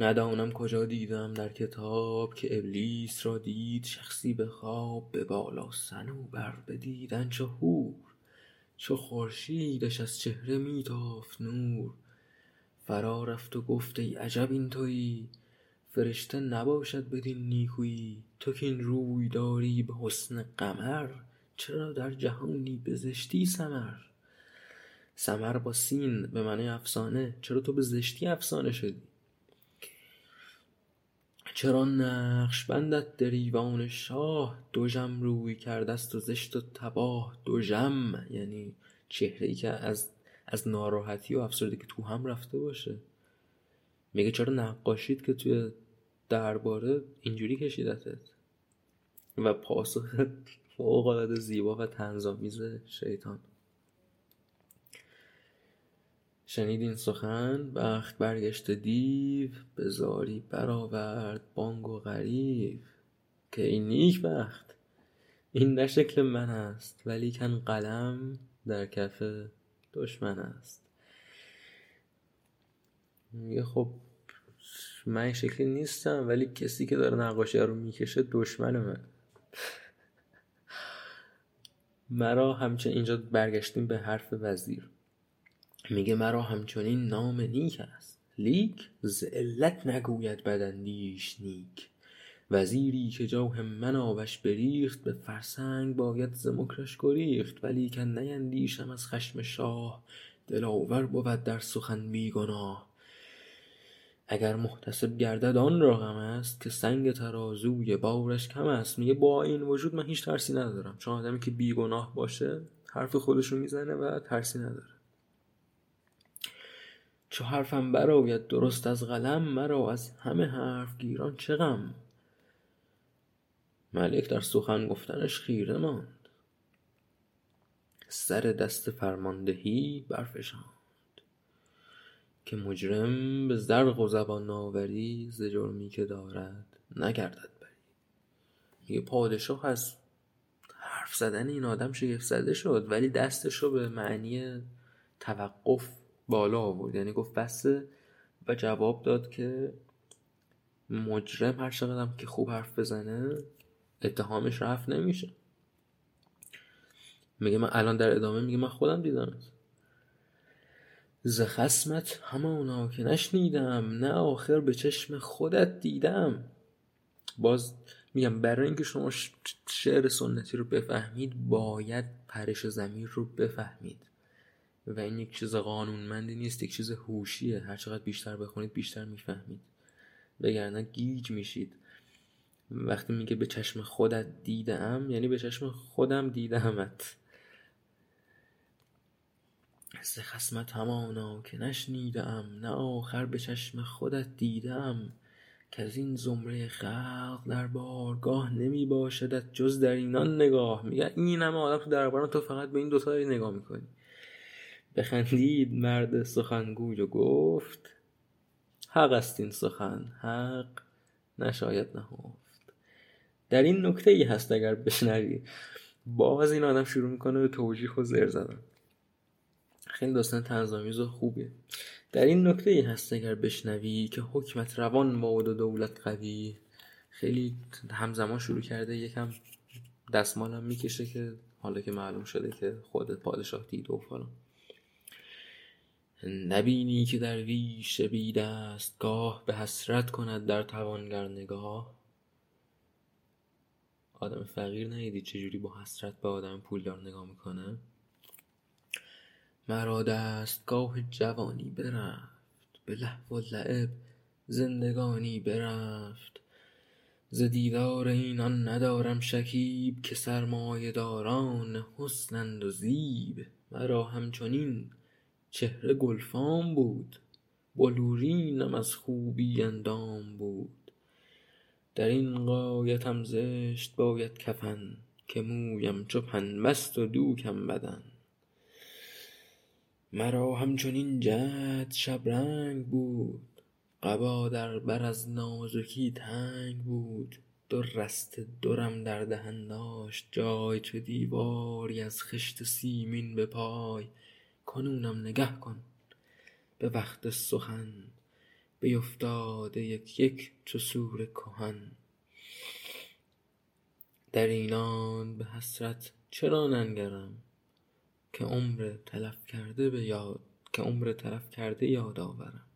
ندانم کجا دیدم در کتاب که ابلیس را دید شخصی به خواب به بالا صنوبر بدیدن چو هور چو خورشیدش از چهره میتافت نور. فرا رفت و گفت ای عجب این تویی فرشته نباشد بدین نیکویی. تو کاین روی داری به حسن قمر چرا در جهانی به زشتی سمر؟ سمر با سین به معنی افسانه چرا تو به زشتی افسانه شدی؟ چرا نقشبندت در ایوان شاه دژم روی کردست و زشت و تباه. دژم یعنی چهره ای که از از ناراحتی و افسردگی تو هم رفته باشه. میگه چرا نقاشید که توی درباره اینجوری کشیدتت؟ و پاسخ فوق زیبا و طنزآمیز شیطان. شنید این سخن بخت برگشته دیو به زاری برآورد بانگ و غریو. که ای نیک بخت این نه شکل من است ولیکن قلم در کف دشمن است. میگه خب من این شکلی نیستم ولی کسی که داره نقاشی رو می‌کشه دشمن من. مرا همچنین اینجا برگشتیم به حرف وزیر. میگه مرا همچنین نام نیک است. لیک ز علت نگوید بداندیش نیک. وزیری که جاه من آبش بریخت به فرسنگ باید ز مکرش گریخت. ولیکن نیندیشم از خشم شاه دلاور بود در سخن بی گناه اگر محتسب گردد آن را غم است که سنگ ترازوی بارش کم است. میگه با این وجود من هیچ ترسی ندارم. چون آدمی که بی گناه باشه حرف خودش رو می‌زنه و ترسی نداره. چو حرفم برآید درست از قلم مرا از همه حرف گیران چه غم؟ ملک در سخن گفتنش خیره ماند. سر دست فرماندهی برفشاند. که مجرم به زرق و زبان آوری ز جرمی که دارد نگردد بری. میگه پادشاه از حرف زدن این آدم شگفت زده شد ولی دستش رو به معنی توقف بالا آورد. یعنی گفت بسته و جواب داد که مجرم هر چقدر که خوب حرف بزنه اتهامش رفت نمیشه. میگه من الان در ادامه میگه من خودم دیدم ز خسمت همانا که نشنیدم نه آخر به چشم خودت دیدم. باز میگم برای اینکه شما شعر سنتی رو بفهمید باید پرش زمیر رو بفهمید. و این یک چیز قانونمندی نیست یک چیز هوشیه. هر چقدر بیشتر بخونید بیشتر می‌فهمید. وگرنه گیج میشید. وقتی میگه به چشم خودت دیدم یعنی به چشم خودم دیدمت. ز خسمت همانا که نشنیدم نه آخر به چشم خودت دیدم. که از این زمره خلق در بارگاه نمی باشدت جز در اینان نگاه. میگه این همه آدم تو درباران تو فقط به این دوتا داری نگاه می‌کنی. بخندید مرد سخنگوی و گفت حق است این سخن حق نشاید نهفت. در این نکته ای هست اگر بشنوی. باز این آدم شروع می‌کنه به توجیه و زر زدن. خیلی داستان تنظامیز و خوبه در این نکته ای هست اگر بشنوی که حکمت روان باد و دولت قوی. خیلی همزمان شروع کرده یکم دستمالم می‌کشه که حالا که معلوم شده که خود پادشاه دید و فلان. نبینی که در ویش بید است گاه به حسرت کند در توانگر نگاه. آدم فقیر ندیدی چجوری با حسرت به آدم پولدار نگاه می‌کنه؟ مرا دستگاه جوانی برفت به لهو و لعب زندگانی برفت. ز دیدار اینان ندارم شکیب که سرمایه داران حسنند و زیب. مرا همچنین چهره گلفام بود. بلورینم از خوبی اندام بود. در این غایتم زشت باید کفن که مویم چو پنبست و دوکم بدن. مرا همچنین جعد شبرنگ بود. قبا در بر از نازکی تنگ بود. دو رسته درم در دهن داشت. جای چو دیواری از خشت سیمین به پای. کنونم نگه کن. به وقت سخن بیفتاده یک یک چو صور کهن. در اینان به حسرت چرا ننگرم که عمر تلف کرده به یاد که عمر تلف کرده یاد آورم.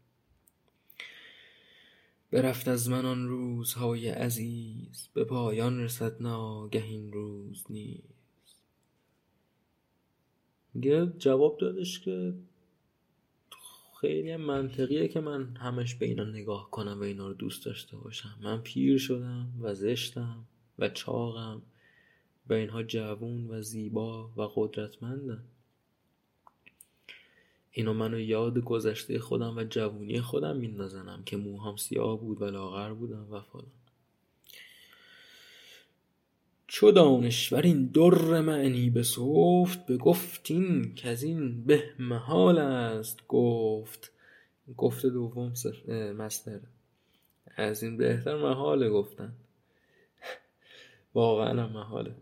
برفت از من آن روزهای عزیز به پایان رسد ناگه این روز نیز. میگه جواب دادش که خیلی منطقیه که من همش به اینا نگاه کنم و اینا رو دوست داشته باشم. من پیر شدم و زشتم و چاقم. و اینها جوون و زیبا و قدرتمندن. اینا منو یاد گذشته خودم و جوونی خودم میندازنم که موهام سیاه بود و لاغر بودم و فلان. چو دانشور این در معنی بسفت بگفت این کز این به محال است گفت. گفت دوم مصدر از این بهتر محاله گفتن. واقعا محاله.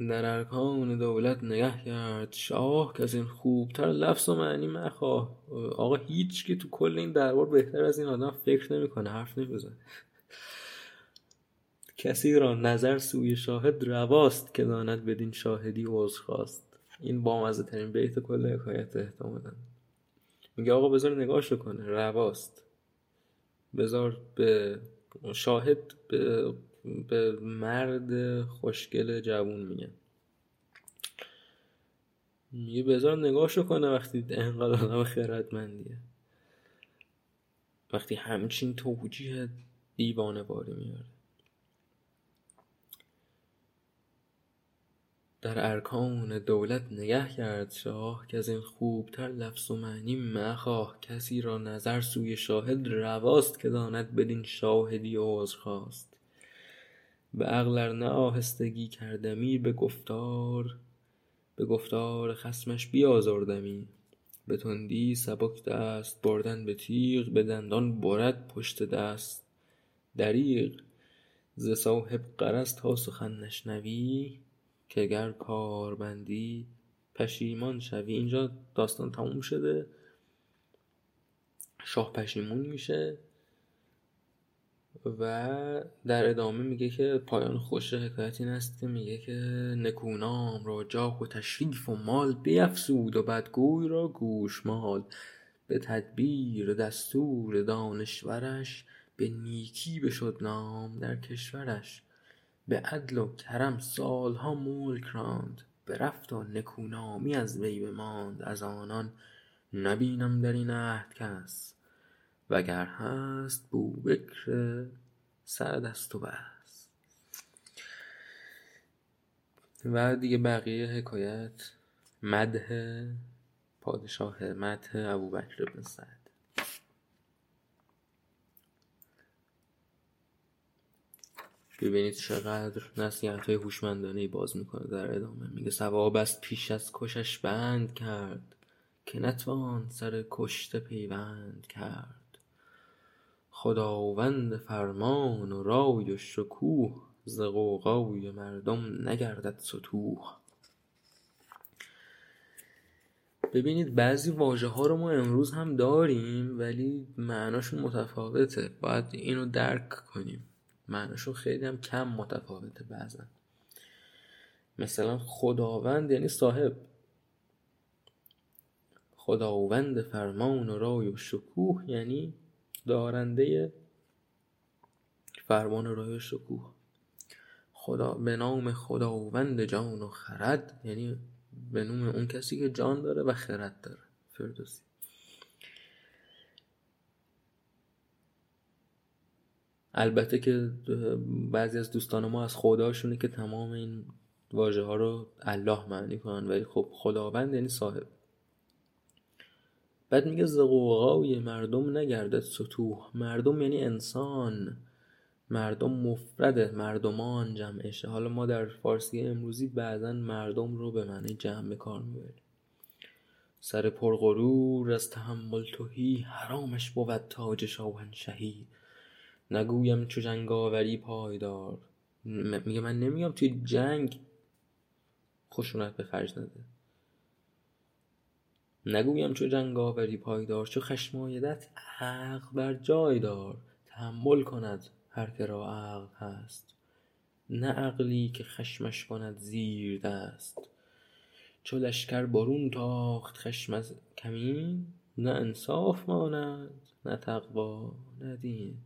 در ارکان دولت نگه کرد. شاه که از این خوبتر لفظ و معنی مخواه. آقا هیچ که تو کل این دربار بهتر از این آدم فکر نمی‌کنه حرف نمی‌زنه. کسی را نظر سوی شاهد رواست که داند بدین شاهدی عذر خواست این بامزه ترین بیت کل حکایت احتمالا. میگه آقا بذار نگاش کنه رواست. بذار به شاهد به به مرد خوشگل جوون میگن. میگه بذار نگاهشو کنه وقتی انقدر آدم خردمندیه. وقتی همچین توجیه دیوانه باری میاره. در ارکان دولت نگه کرد شاه که از این خوبتر لفظ و معنی مخواه. کسی را نظر سوی شاهد رواست که داند بدین شاهدی عذر خواست. به عقل نه آهستگی کردمی به گفتار به گفتار خسمش بیازردمی. به تندی سبک دست بردن به تیغ به دندان برد پشت دست دریغ. ز صاحب غرض تا سخن نشنوی که گر کار بندی پشیمان شوی اینجا داستان تموم شده. شاه پشیمون میشه و در ادامه میگه که پایان خوش حکایت این است که میگه که نکونام را جاه و تشریف و مال بیفزود و بدگوی را گوشمال به تدبیر دستور دانشورش به نیکی بشد نام در کشورش. به عدل و کرم سالها ملک راند. برفت و نکونامی از وی بماند. از آنان نبینم در این عهد کس. وگر هست بوبکر سعد است و بس. و دیگه بقیه حکایت مده پادشاه مده ابوبکر بن سعد. ببینید چقدر نصیحت های هوشمندانه باز می‌کنه در ادامه. میگه ثواب است پیش از کشش بند کرد که نتوان سر کشته پیوند کرد. خداوند فرمان و رای و شکوه ز غوغای مردم نگردد ستوه ببینید بعضی واژه ها رو ما امروز هم داریم ولی معناشون متفاوته. باید اینو درک کنیم. معناشون خیلی هم کم متفاوته بعضا. مثلا خداوند یعنی صاحب. خداوند فرمان و رای و شکوه یعنی دارنده فرمان و رای و شکوه. خدا به نام خداوند جان و خرد یعنی به نام اون کسی که جان داره و خرد داره. فردوسی. البته که بعضی از دوستان ما از خداشونه که تمام این واژه ها رو الله معنی کنن ولی خب خداوند یعنی صاحب. بعد میگه زقوقای مردم نگردد سطوح. مردم یعنی انسان. مردم مفرده. مردمان جمعشه. حالا ما در فارسی امروزی بعضا مردم رو به معنی جمع کار می‌بریم. سر پرغرور از تحمل توهی حرامش بود تاج شاهنشهی نگویم چو جنگاوری پایدار. میگه من نمیگم توی جنگ خشونت به خرج نده. نگویم چو جنگاوری پایدار چو خشم آیدت عقل بر جای دار. تحمل کند هر که را عقل هست. نه عقلی که خشمش کند زیر دست. چو لشکر برون تاخت خشم از کمین نه انصاف ماند نه تقوا نه دین.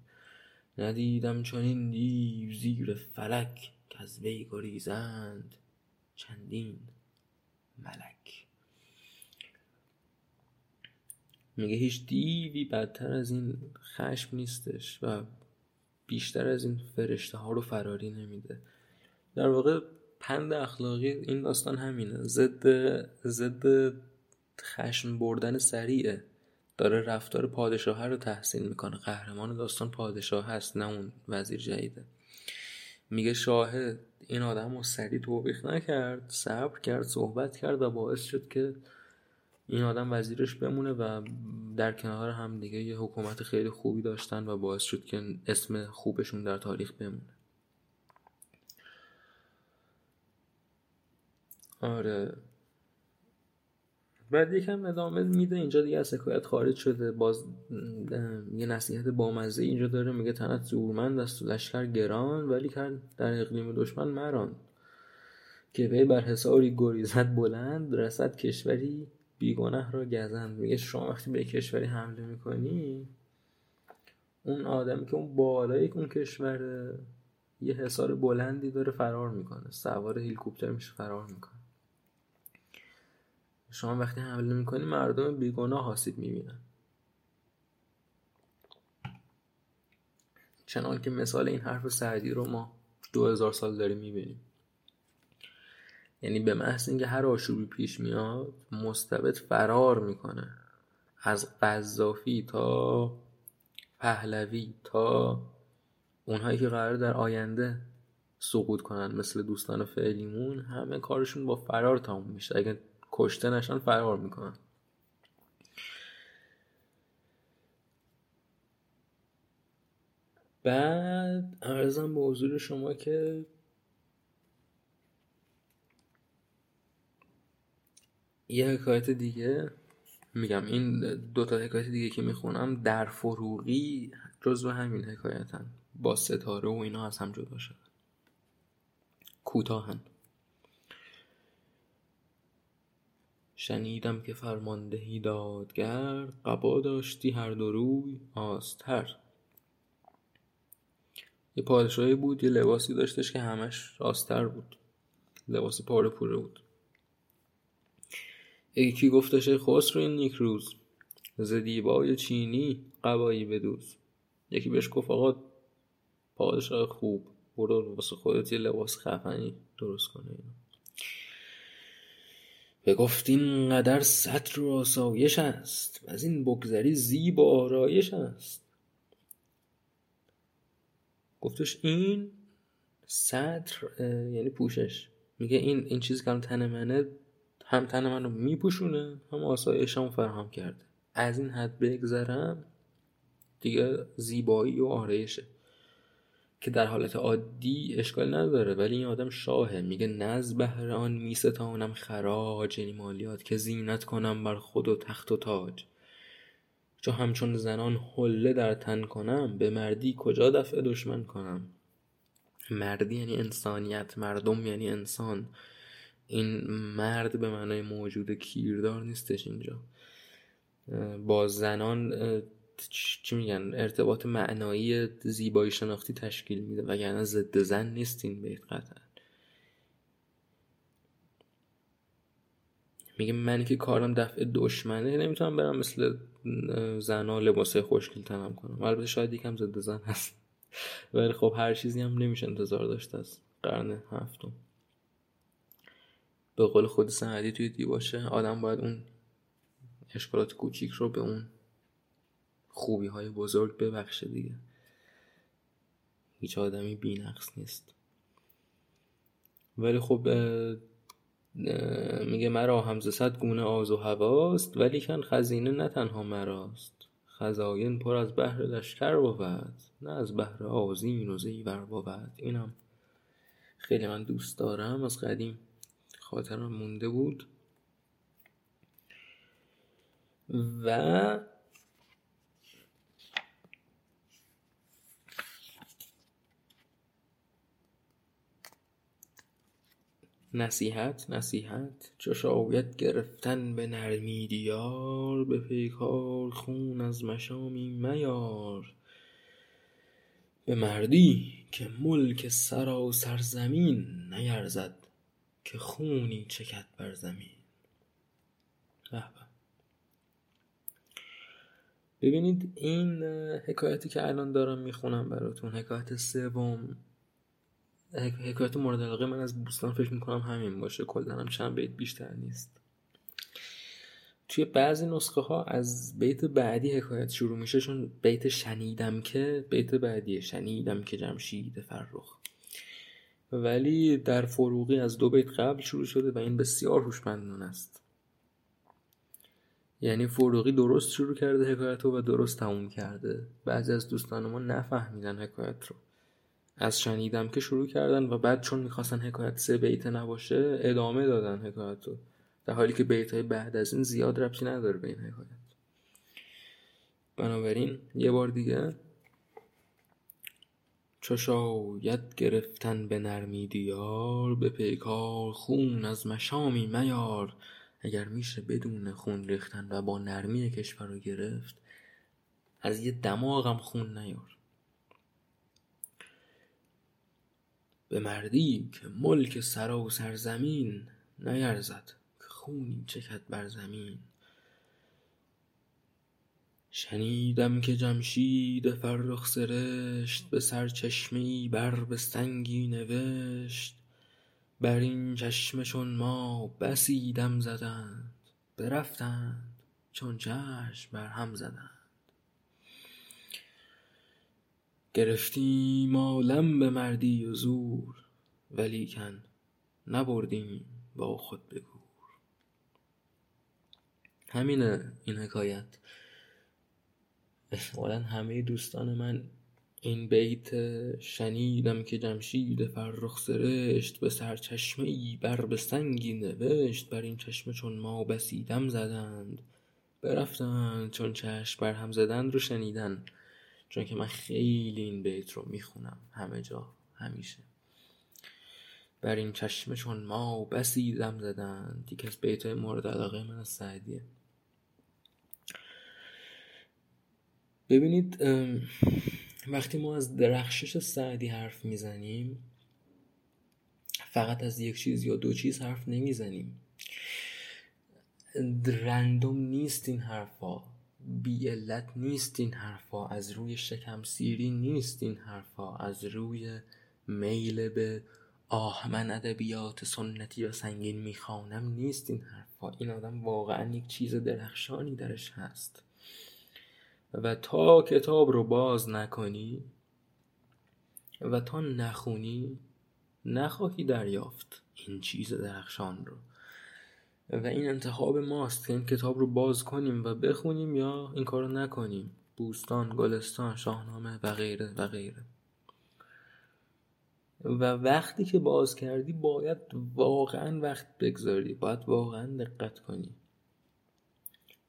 ندیدم چنین دیو زیر فلک کز وی گریزند چندین ملک. میگه هیچ دیوی بدتر از این خشم نیستش و بیشتر از این فرشته ها رو فراری نمیده. در واقع پند اخلاقی این داستان همینه. ضد ضد خشم بردن سریعه. داره رفتار پادشاه رو تحسین می‌کنه. قهرمان داستان پادشاه هست نه اون وزیر جدیده. میگه شاه این آدم رو سریع توبیخ نکرد صبر کرد صحبت کرد و باعث شد که این آدم وزیرش بمونه و در کنار هم دیگه یه حکومت خیلی خوبی داشتن و باعث شد که اسم خوبشون در تاریخ بمونه. آره. بعد یکم ادامه میده اینجا دیگه از حکایت خارج شده. باز یه نصیحت بامزه اینجا داره میگه تنت زورمند است و لشکر گران ولی کرد در اقلیم دشمن مران. که وی بر حساری گریزت بلند رسد کشوری بیگناه را گزند. میگه شما وقتی به کشوری حمله می‌کنی اون آدمی که اون بالای اون کشور یه حصار بلندی داره فرار می‌کنه. سوار هلیکوپتر میشه فرار می‌کنه. شما وقتی حمله می‌کنی مردم بیگناه آسیب می‌بینن. چنان که مثال این حرف سعدی رو ما دو هزار سال داریم می‌بینیم. یعنی به محض اینکه هر آشوبی پیش میاد مستبد فرار می‌کنه. از قذافی تا پهلوی تا اونهایی که قرار در آینده سقوط کنن مثل دوستان فعلیمون همه کارشون با فرار تموم میشه. اگه کشته نشن فرار می‌کنن. بعد ارزم به حضور شما که یه حکایت دیگه میگم. این دوتا حکایت دیگه که می‌خونم در فروغی جزو همین حکایتن. با ستاره و اینا از هم جدا شدن. کوتاهن. شنیدم که فرماندهی دادگر قبا داشتی هر دو روی آستر. یه پادشاهی بود یه لباسی داشتش که همش آستر بود. لباس پاره پوره بود. یکی گفتش خسرو این نیک روز. ز چینی قبایی بدوز. یکی بهش گفت آقا پادشاه خوب برو واسه خودت یه لباس خفنی درست کنه اینو. به گفت این قدر سطر و آسایش است و از این بگذری زیب و آرایش است. گفتش این سطر یعنی پوشش. میگه این این چیزی که تن منه هم تن منو میپوشونه هم آسایشم فراهم کرده. از این حد بگذرم دیگه زیبایی و آرایشه. که در حالت عادی اشکال نداره ولی این آدم شاهه. میگه نز بهر آن میستانم خراج یعنی مالیات که زینت کنم بر خود و تخت و تاج. چو همچون زنان حله در تن کنم به مردی کجا دفع دشمن کنم؟ مردی یعنی انسانیت مردم یعنی انسان. این مرد به معنای موجود کیردار نیستش اینجا. با زنان چی میگن ارتباط معنایی زیبایی شناختی تشکیل میده وگرنه ضد زن نیستین بیت قطعا. میگه من که کارم دفع دشمنه نمی‌تونم برم مثل زنا لباسه خوشگل تنم کنم. البته شاید یکم ضد زن هست. ولی خب هر چیزی هم نمیشه انتظار داشت از قرن هفتم. به قول خود سندی توی دیباشه آدم باید اون اشکالات کوچیک رو به اون خوبی های بزرگ ببخشه دیگه. هیچ آدمی بینقص نیست. ولی خب میگه مرا هم صد گونه آز و هواست ولی کن خزینه نه تنها مراست. خزاین پر از بحر لشکر بود نه از بحر آزین و زیور بود. اینم خیلی من دوست دارم. از قدیم خاطرم مونده بود. و نصیحت نصیحت. چو شاید گرفتن به نرمی دیار به پیکار خون از مشامی میار. به مردی که ملک سراسر زمین نیرزد که خونی چکد بر زمین. ببینید این حکایتی که الان دارم می‌خونم براتون حکایت سوم. حکایت مورد علاقه من از بوستان فکر می‌کنم همین باشه. کلا هم چند بیت بیشتر نیست. توی بعضی نسخه ها از بیت بعدی حکایت شروع میشه چون بیت شنیدم که بیت بعدی شنیدم که جمشید فرخ. ولی در فروغی از دو بیت قبل شروع شده و این بسیار هوشمندانه است. یعنی فروغی درست شروع کرده حکایت رو و درست تموم کرده. بعضی از دوستان ما نفهمیدن حکایت رو. از شنیدم که شروع کردن و بعد چون می‌خواستن حکایت سه بیت نباشه ادامه دادن حکایت رو. در حالی که بیت های بعد از این زیاد ربطی نداره به این حکایت. بنابراین یه بار دیگه چو شاید گرفتن به نرمی دیار به پیکار خون از مشامی میار. اگر میشه بدون خون ریختن و با نرمی کشور رو گرفت از یه دماغم خون نیار. به مردی که ملک سرا و سرزمین نیرزد که خونی چکد بر زمین. شنیدم که جمشید فرخ سرشت به سرچشمه بر به سنگی نوشت. بر این چشمه چون ما بسی دم زدند برفتند چون چشم بر هم زدند. گرفتیم عالم به مردی و زور ولیکن نبردیم با خود بگور همینه این حکایت. احتمالا همه دوستان من این بیت شنیدم که جمشید فرخ سرشت به سرچشمه ای بر به سنگی نوشت بر این چشمه چون ما بسیدم زدند. برفتند چون چشم بر هم زدند رو شنیدن. چون که من خیلی این بیت رو می‌خونم همه جا همیشه. بر این چشمه چون ما بسیدم زدند یکی از بیت های مورد علاقه من از سعدیه. ببینید وقتی ما از درخشش سعدی حرف می‌زنیم فقط از یک چیز یا دو چیز حرف نمی‌زنیم. رندوم نیست این حرفا. بی علت نیست این حرفا از روی شکم سیری نیست این حرفا از روی میل به آه من ادبیات سنتی و سنگین می‌خوانم نیست این حرفا. این آدم واقعا یک چیز درخشانی درش هست. و تا کتاب رو باز نکنی و تا نخونی نخواهی دریافت این چیز درخشان رو. و این انتخاب ماست که این کتاب رو باز کنیم و بخونیم یا این کار رو نکنیم. بوستان، گلستان، شاهنامه و غیره و غیره. و وقتی که باز کردی باید واقعا وقت بگذاری باید واقعا دقت کنی.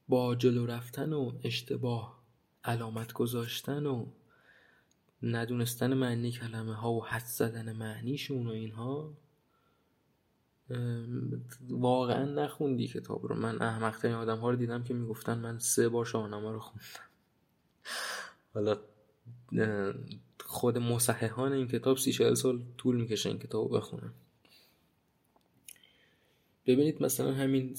با جلو رفتن و اشتباه علامت گذاشتن و ندونستن معنی کلمه ها و حد زدن معنیشون و اینها واقعا نخوندی کتاب رو. من احمقترین آدم ها رو دیدم که می‌گفتن من سه بار شاهنامه رو خوندم. حالا خود مصححان این کتاب سی سال طول می‌کشه این کتاب بخونم. ببینید مثلا همین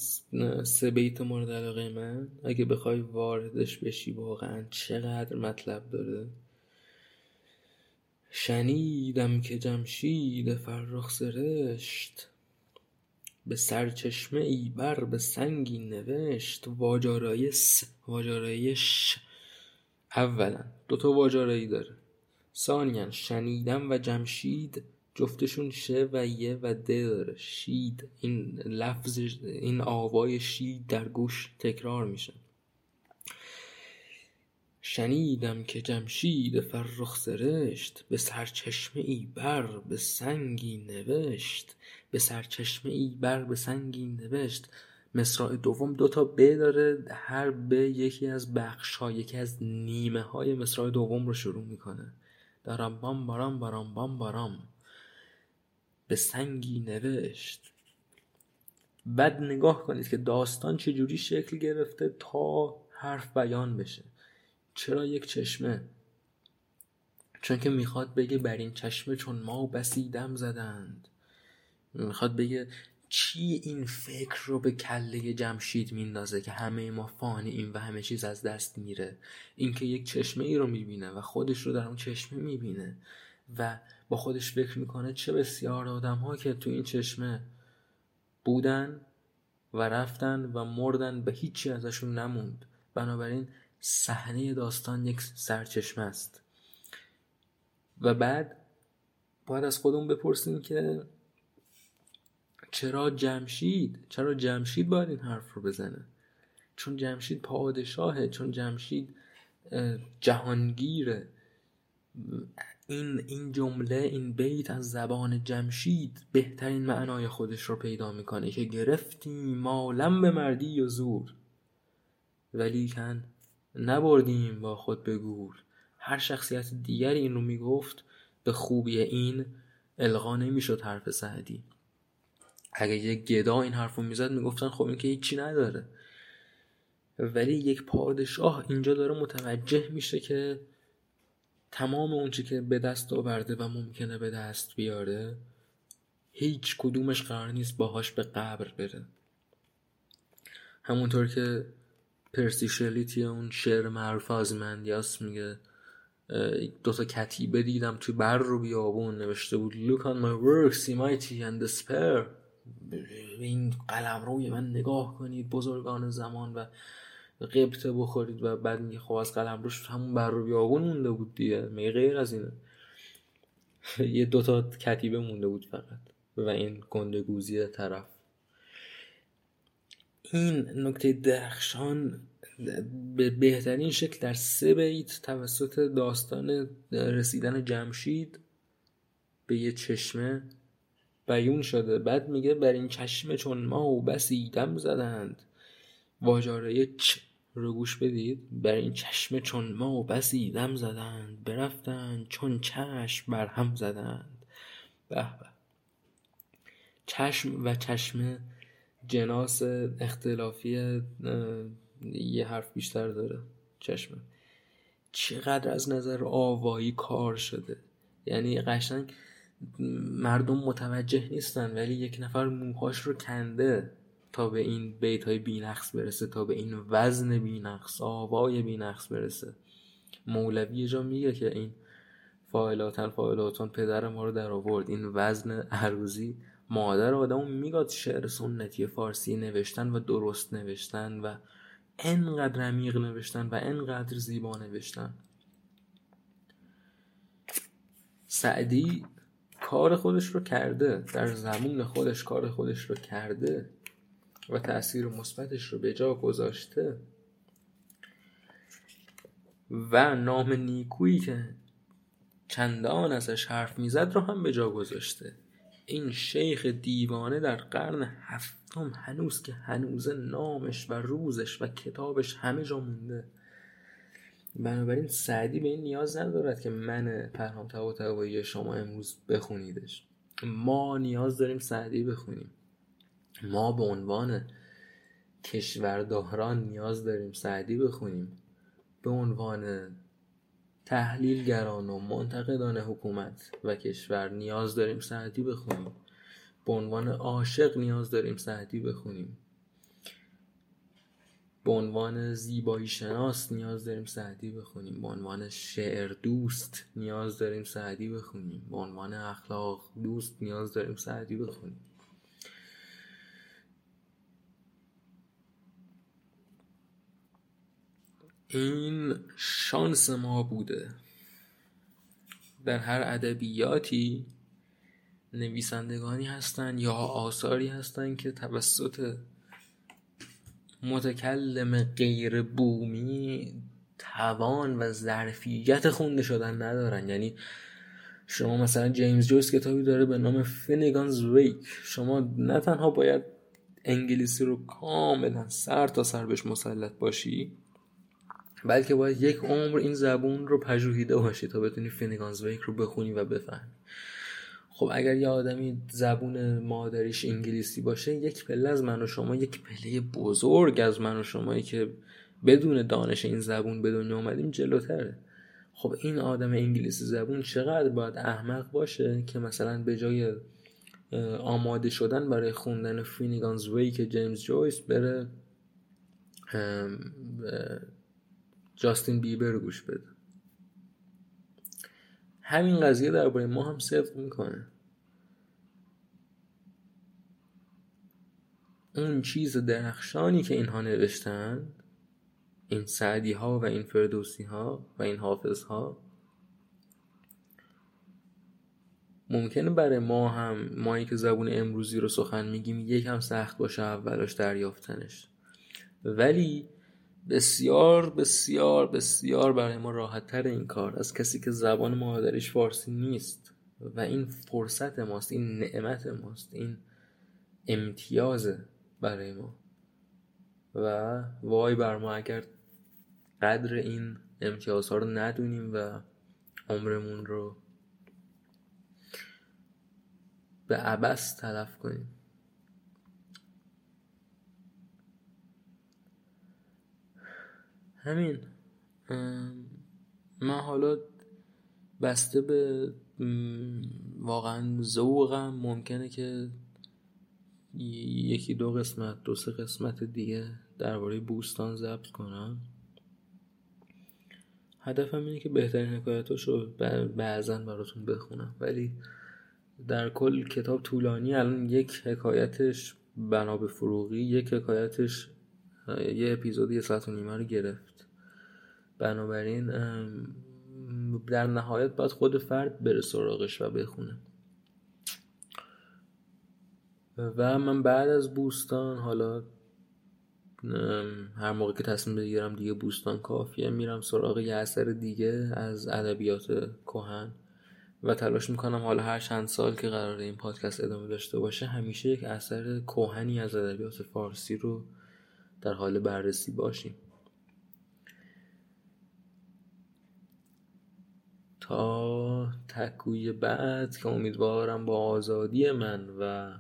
سه بیت مورد علاقه من اگه بخوای واردش بشی واقعا چقدر مطلب داره. شنیدم که جمشید فرخ سرشت به سرچشمه ای بر به سنگی نوشت واجارای س واجارای ش. اولا دوتا واجارایی داره. ثانیا شنیدم و جمشید. جفتشون شه و یه و ده داره. شید این لفظ این آوای شید در گوش تکرار میشه. شنیدم که جمشید فرخ سرشت به سرچشمه ای بر به سنگی نوشت. به سرچشمه ای بر به سنگی نوشت. مصرع دوم دو تا ب داره هر ب یکی از بخش ها یکی از نیمه های مصرع دوم رو شروع می‌کنه. دارم بام بارام بارام بام بارام. به سنگی نوشت. بعد نگاه کنید که داستان چجوری شکل گرفته تا حرف بیان بشه. چرا یک چشمه؟ چون که می‌خواد بگه بر این چشمه چون ما بسیدم زدند. می‌خواد بگه چی این فکر رو به کله جمشید میندازه که همه ما فانی این و همه چیز از دست میره. اینکه یک چشمه ای رو می‌بینه و خودش رو در اون چشمه می‌بینه و با خودش فکر می‌کنه چه بسیار آدم ها که تو این چشمه بودن و رفتن و مردن به هیچی ازشون نموند. بنابراین صحنه داستان یک سرچشمه است. و بعد باید از خودمون بپرسیم که چرا جمشید؟ چرا جمشید باید این حرف رو بزنه؟ چون جمشید پادشاهه چون جمشید جهانگیره. این این جمله این بیت از زبان جمشید بهترین معنای خودش رو پیدا می‌کنه که گرفتیم مالم به مردی و زور. ولیکن نبردیم با خود به هر شخصیت دیگری این رو می‌گفت به خوبی این القا نمی‌شد حرف سعدی. اگه یک گدا این حرف رو می‌زد می‌گفتن خب این که هیچی نداره. ولی یک پادشاه اینجا داره متوجه میشه که تمام اونچه که به دست آورده و ممکنه به دست بیاره هیچ کدومش قرار نیست باهاش به قبر بره. همونطور که پرسی شلیتی اون شعر معروف از مندیاس میگه دوتا کتیبه دیدم توی بر رو بیابون نوشته بود Look on my work, see mighty and despair. این قلم روی من نگاه کنید بزرگان زمان و قبطه بخورید و بعد میگه خب از قلم روش همون بر رو بیابون مونده بود دیگه میگه غیر از اینه یه دوتا کتیبه مونده بود فقط و این گندگوزی طرف. این نکته درخشان به بهترین شکل در سه بیت توسط داستان رسیدن جمشید به یه چشمه بیون شده. بعد میگه بر این چشمه چون ما و بسی دم زدند. واجاره چ رو گوش بدید. بر این چشمه چون ما و بسی دم زدند. برفتند چون چشم بر هم زدند. به به. چشم و چشمه جناس اختلافی یه حرف بیشتر داره. چشمه چقدر از نظر آوایی کار شده. یعنی قشنگ مردم متوجه نیستن ولی یک نفر موهاش رو کنده تا به این بیت های بینقص برسه تا به این وزن بینقص آوای بینقص برسه. مولوی جا میگه که این فاعلاتن فاعلاتان پدر ما رو در آورد. این وزن عروزی مادر آدم میگاد شعر سنتی فارسی نوشتن و درست نوشتن و انقدر عمیق نوشتن و انقدر زیبا نوشتن. سعدی کار خودش رو کرده در زمون خودش کار خودش رو کرده و تاثیر مثبتش رو به جا گذاشته و نام نیکویی که چندان ازش حرف می‌زد رو هم به جا گذاشته. این شیخ دیوانه در قرن هفتم هنوز که هنوز نامش و روزش و کتابش همه جا مونده. بنابراین سعدی به این نیاز ندارد که من پرهام طباطبایی شما امروز بخونیدش. ما نیاز داریم سعدی بخونیم. ما به عنوان کشورداران نیاز داریم سعدی بخونیم. به عنوان تحلیلگران و منتقدان حکومت و کشور نیاز داریم سعدی بخونیم. به عنوان عاشق نیاز داریم سعدی بخونیم. به عنوان زیبایی شناس نیاز داریم سعدی بخونیم. به عنوان شعر دوست نیاز داریم سعدی بخونیم. به عنوان اخلاق دوست نیاز داریم سعدی بخونیم. این شانس ما بوده. در هر ادبیاتی نویسندگانی هستند یا آثاری هستند که توسط متکلم غیر بومی توان و ظرفیت خونده شدن ندارن. یعنی شما مثلا جیمز جویس کتابی داره به نام فینیگانز ویک شما نه تنها باید انگلیسی رو کاملا سر تا سر بهش مسلط باشی بلکه باید یک عمر این زبون رو پژوهیده باشی تا بتونی فینیگانز ویک رو بخونی و بفهمی. خب اگر یه آدمی زبون مادریش انگلیسی باشه یک پله از من و شما یک پله بزرگ از من و شمایی که بدون دانش این زبون به دنیا اومدیم جلوتره. خب این آدم انگلیسی زبون چقدر باید احمق باشه که مثلا به جای آماده شدن برای خوندن فینیگانز وی که جیمز جویس بره جاستین بیبر گوش بده. همین قضیه درباره ما هم صدق می‌کنه. اون چیز درخشانی که اینها نوشتن این سعدی ها و این فردوسی ها و این حافظ ها ممکنه برای ما هم مایی که زبون امروزی رو سخن میگیم یکم سخت باشه اولاش دریافتنش. ولی بسیار بسیار بسیار برای ما راحت تر این کار. از کسی که زبان مادریش فارسی نیست و این فرصت ماست این نعمت ماست این امتیازه برای ما. و وای بر ما اگر قدر این امتیازها رو ندونیم و عمرمون رو به عبس تلف کنیم. همین. من حالا بسته به واقعا ذوقم. ممکنه که یکی دو قسمت دو سه قسمت دیگه درباره بوستان ضبط کنم. هدفم اینه که بهترین حکایتاش رو بعضا براتون بخونم. ولی در کل کتاب طولانی الان یک حکایتش بنا به فروغی یک حکایتش یه اپیزود یه ساعت و نیمه رو گرفت. بنابراین در نهایت باید خود فرد بره سراغش و بخونه. و من بعد از بوستان حالا هر موقع که تصمیم بگیرم دیگه بوستان کافیه میرم سراغ یه اثر دیگه از ادبیات کهن و تلاش می‌کنم حالا هر چند سال که قرار این پادکست ادامه داشته باشه همیشه یک اثر کهنی از ادبیات فارسی رو در حال بررسی باشیم. تا تکوی بعد که امیدوارم با آزادی من و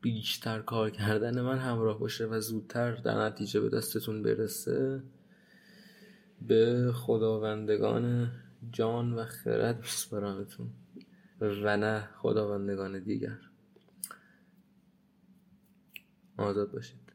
بیشتر کار کردن من همراه باشه و زودتر در نتیجه به دستتون برسه به خداوندگان جان و خرد میسپارمتون و نه خداوندگان دیگر. آزاد باشید.